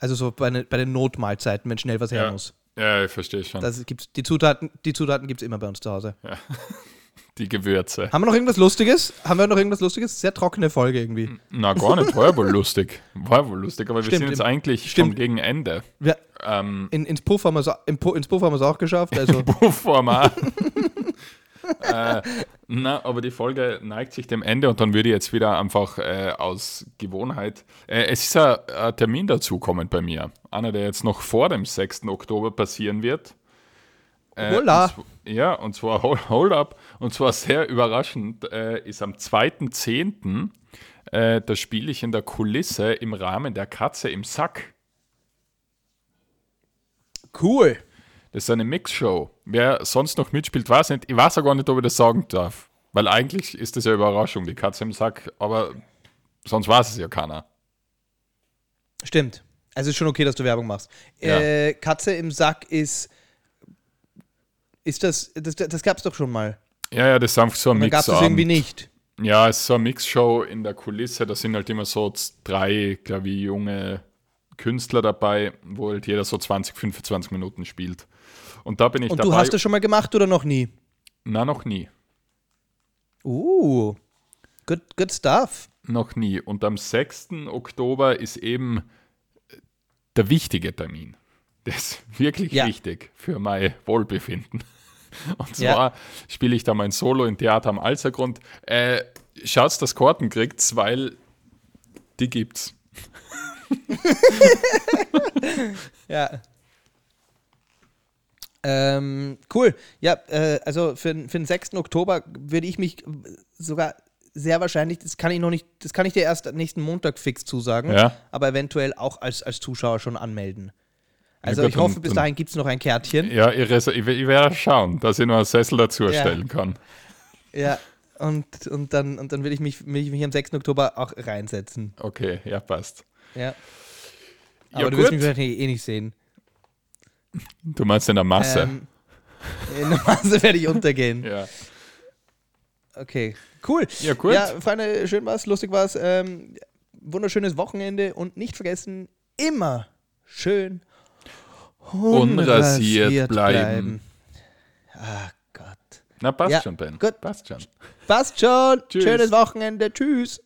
also so bei, ne, bei den Notmahlzeiten, wenn schnell was her Ja. muss. Ja, ich verstehe schon. Das gibt's, die Zutaten, die Zutaten gibt es immer bei uns zu Hause. Die Gewürze. Haben wir noch irgendwas Lustiges? Haben wir noch irgendwas Lustiges? Sehr trockene Folge irgendwie. Na, gar nicht. War ja wohl lustig. War ja wohl lustig, aber wir Stimmt, sind jetzt eigentlich stimmt. schon gegen Ende. Wir, Ähm, in, ins Puff haben wir es im Pu- ins Puff haben wir auch geschafft. Also äh, na, aber die Folge neigt sich dem Ende und dann würde ich jetzt wieder einfach äh, aus Gewohnheit. Äh, es ist ein, ein Termin dazukommen bei mir. Einer, der jetzt noch vor dem 6. Oktober passieren wird. Äh, Hola. und Ja, und zwar hold, hold up. Und zwar sehr überraschend äh, ist am 2.10. Äh, da spiele ich in der Kulisse im Rahmen der Katze im Sack. cool. Das ist eine Mixshow. Wer sonst noch mitspielt, weiß nicht. Ich weiß auch gar nicht, ob ich das sagen darf. Weil eigentlich ist das ja Überraschung, die Katze im Sack. Aber sonst weiß es ja keiner. Stimmt. Also ist schon okay, dass du Werbung machst. Ja. Äh, Katze im Sack ist. Ist das. Das, das gab es doch schon mal. Ja, ja, das ist einfach so ein Oder gab es irgendwie nicht? Ja, es ist so eine Mixshow in der Kulisse. Da sind halt immer so drei, glaube ich, junge Künstler dabei, wo halt jeder so 20, 25 Minuten spielt. Und da bin ich Und dabei. du hast das schon mal gemacht oder noch nie? Na, noch nie. Uh. Good, good stuff. Noch nie. Und am 6. Oktober ist eben der wichtige Termin. Das ist wirklich Ja. wichtig für mein Wohlbefinden. Und zwar Ja. spiele ich da mein Solo im Theater am Alsergrund. Äh, schaut, dass Karten kriegt, weil die gibt's. Ja. Ähm, cool. Ja, äh, also für, für den 6. Oktober würde ich mich sogar sehr wahrscheinlich, das kann ich noch nicht, das kann ich dir erst nächsten Montag fix zusagen, Ja. aber eventuell auch als, als Zuschauer schon anmelden. Also gut, ich hoffe, bis dahin gibt es noch ein Kärtchen. Ja, ich, ich, ich werde schauen, dass ich noch einen Sessel dazu Ja. stellen kann. Ja. Und, und dann, und dann will ich mich, will ich mich am 6. Oktober auch reinsetzen. Okay, ja, passt. Ja. Ja, Aber du wirst gut. mich wahrscheinlich eh nicht sehen. Du meinst in der Masse. Ähm, in der Masse werde ich untergehen. ja. Okay, cool. ja, gut. Ja, Freunde, schön war's, lustig war's. Ähm, wunderschönes Wochenende und nicht vergessen, immer schön Unrasiert bleiben. Ah Gott. Na, passt Ja, schon, Ben. gut. Passt schon. Passt schon. Tschüss. Schönes Wochenende. Tschüss.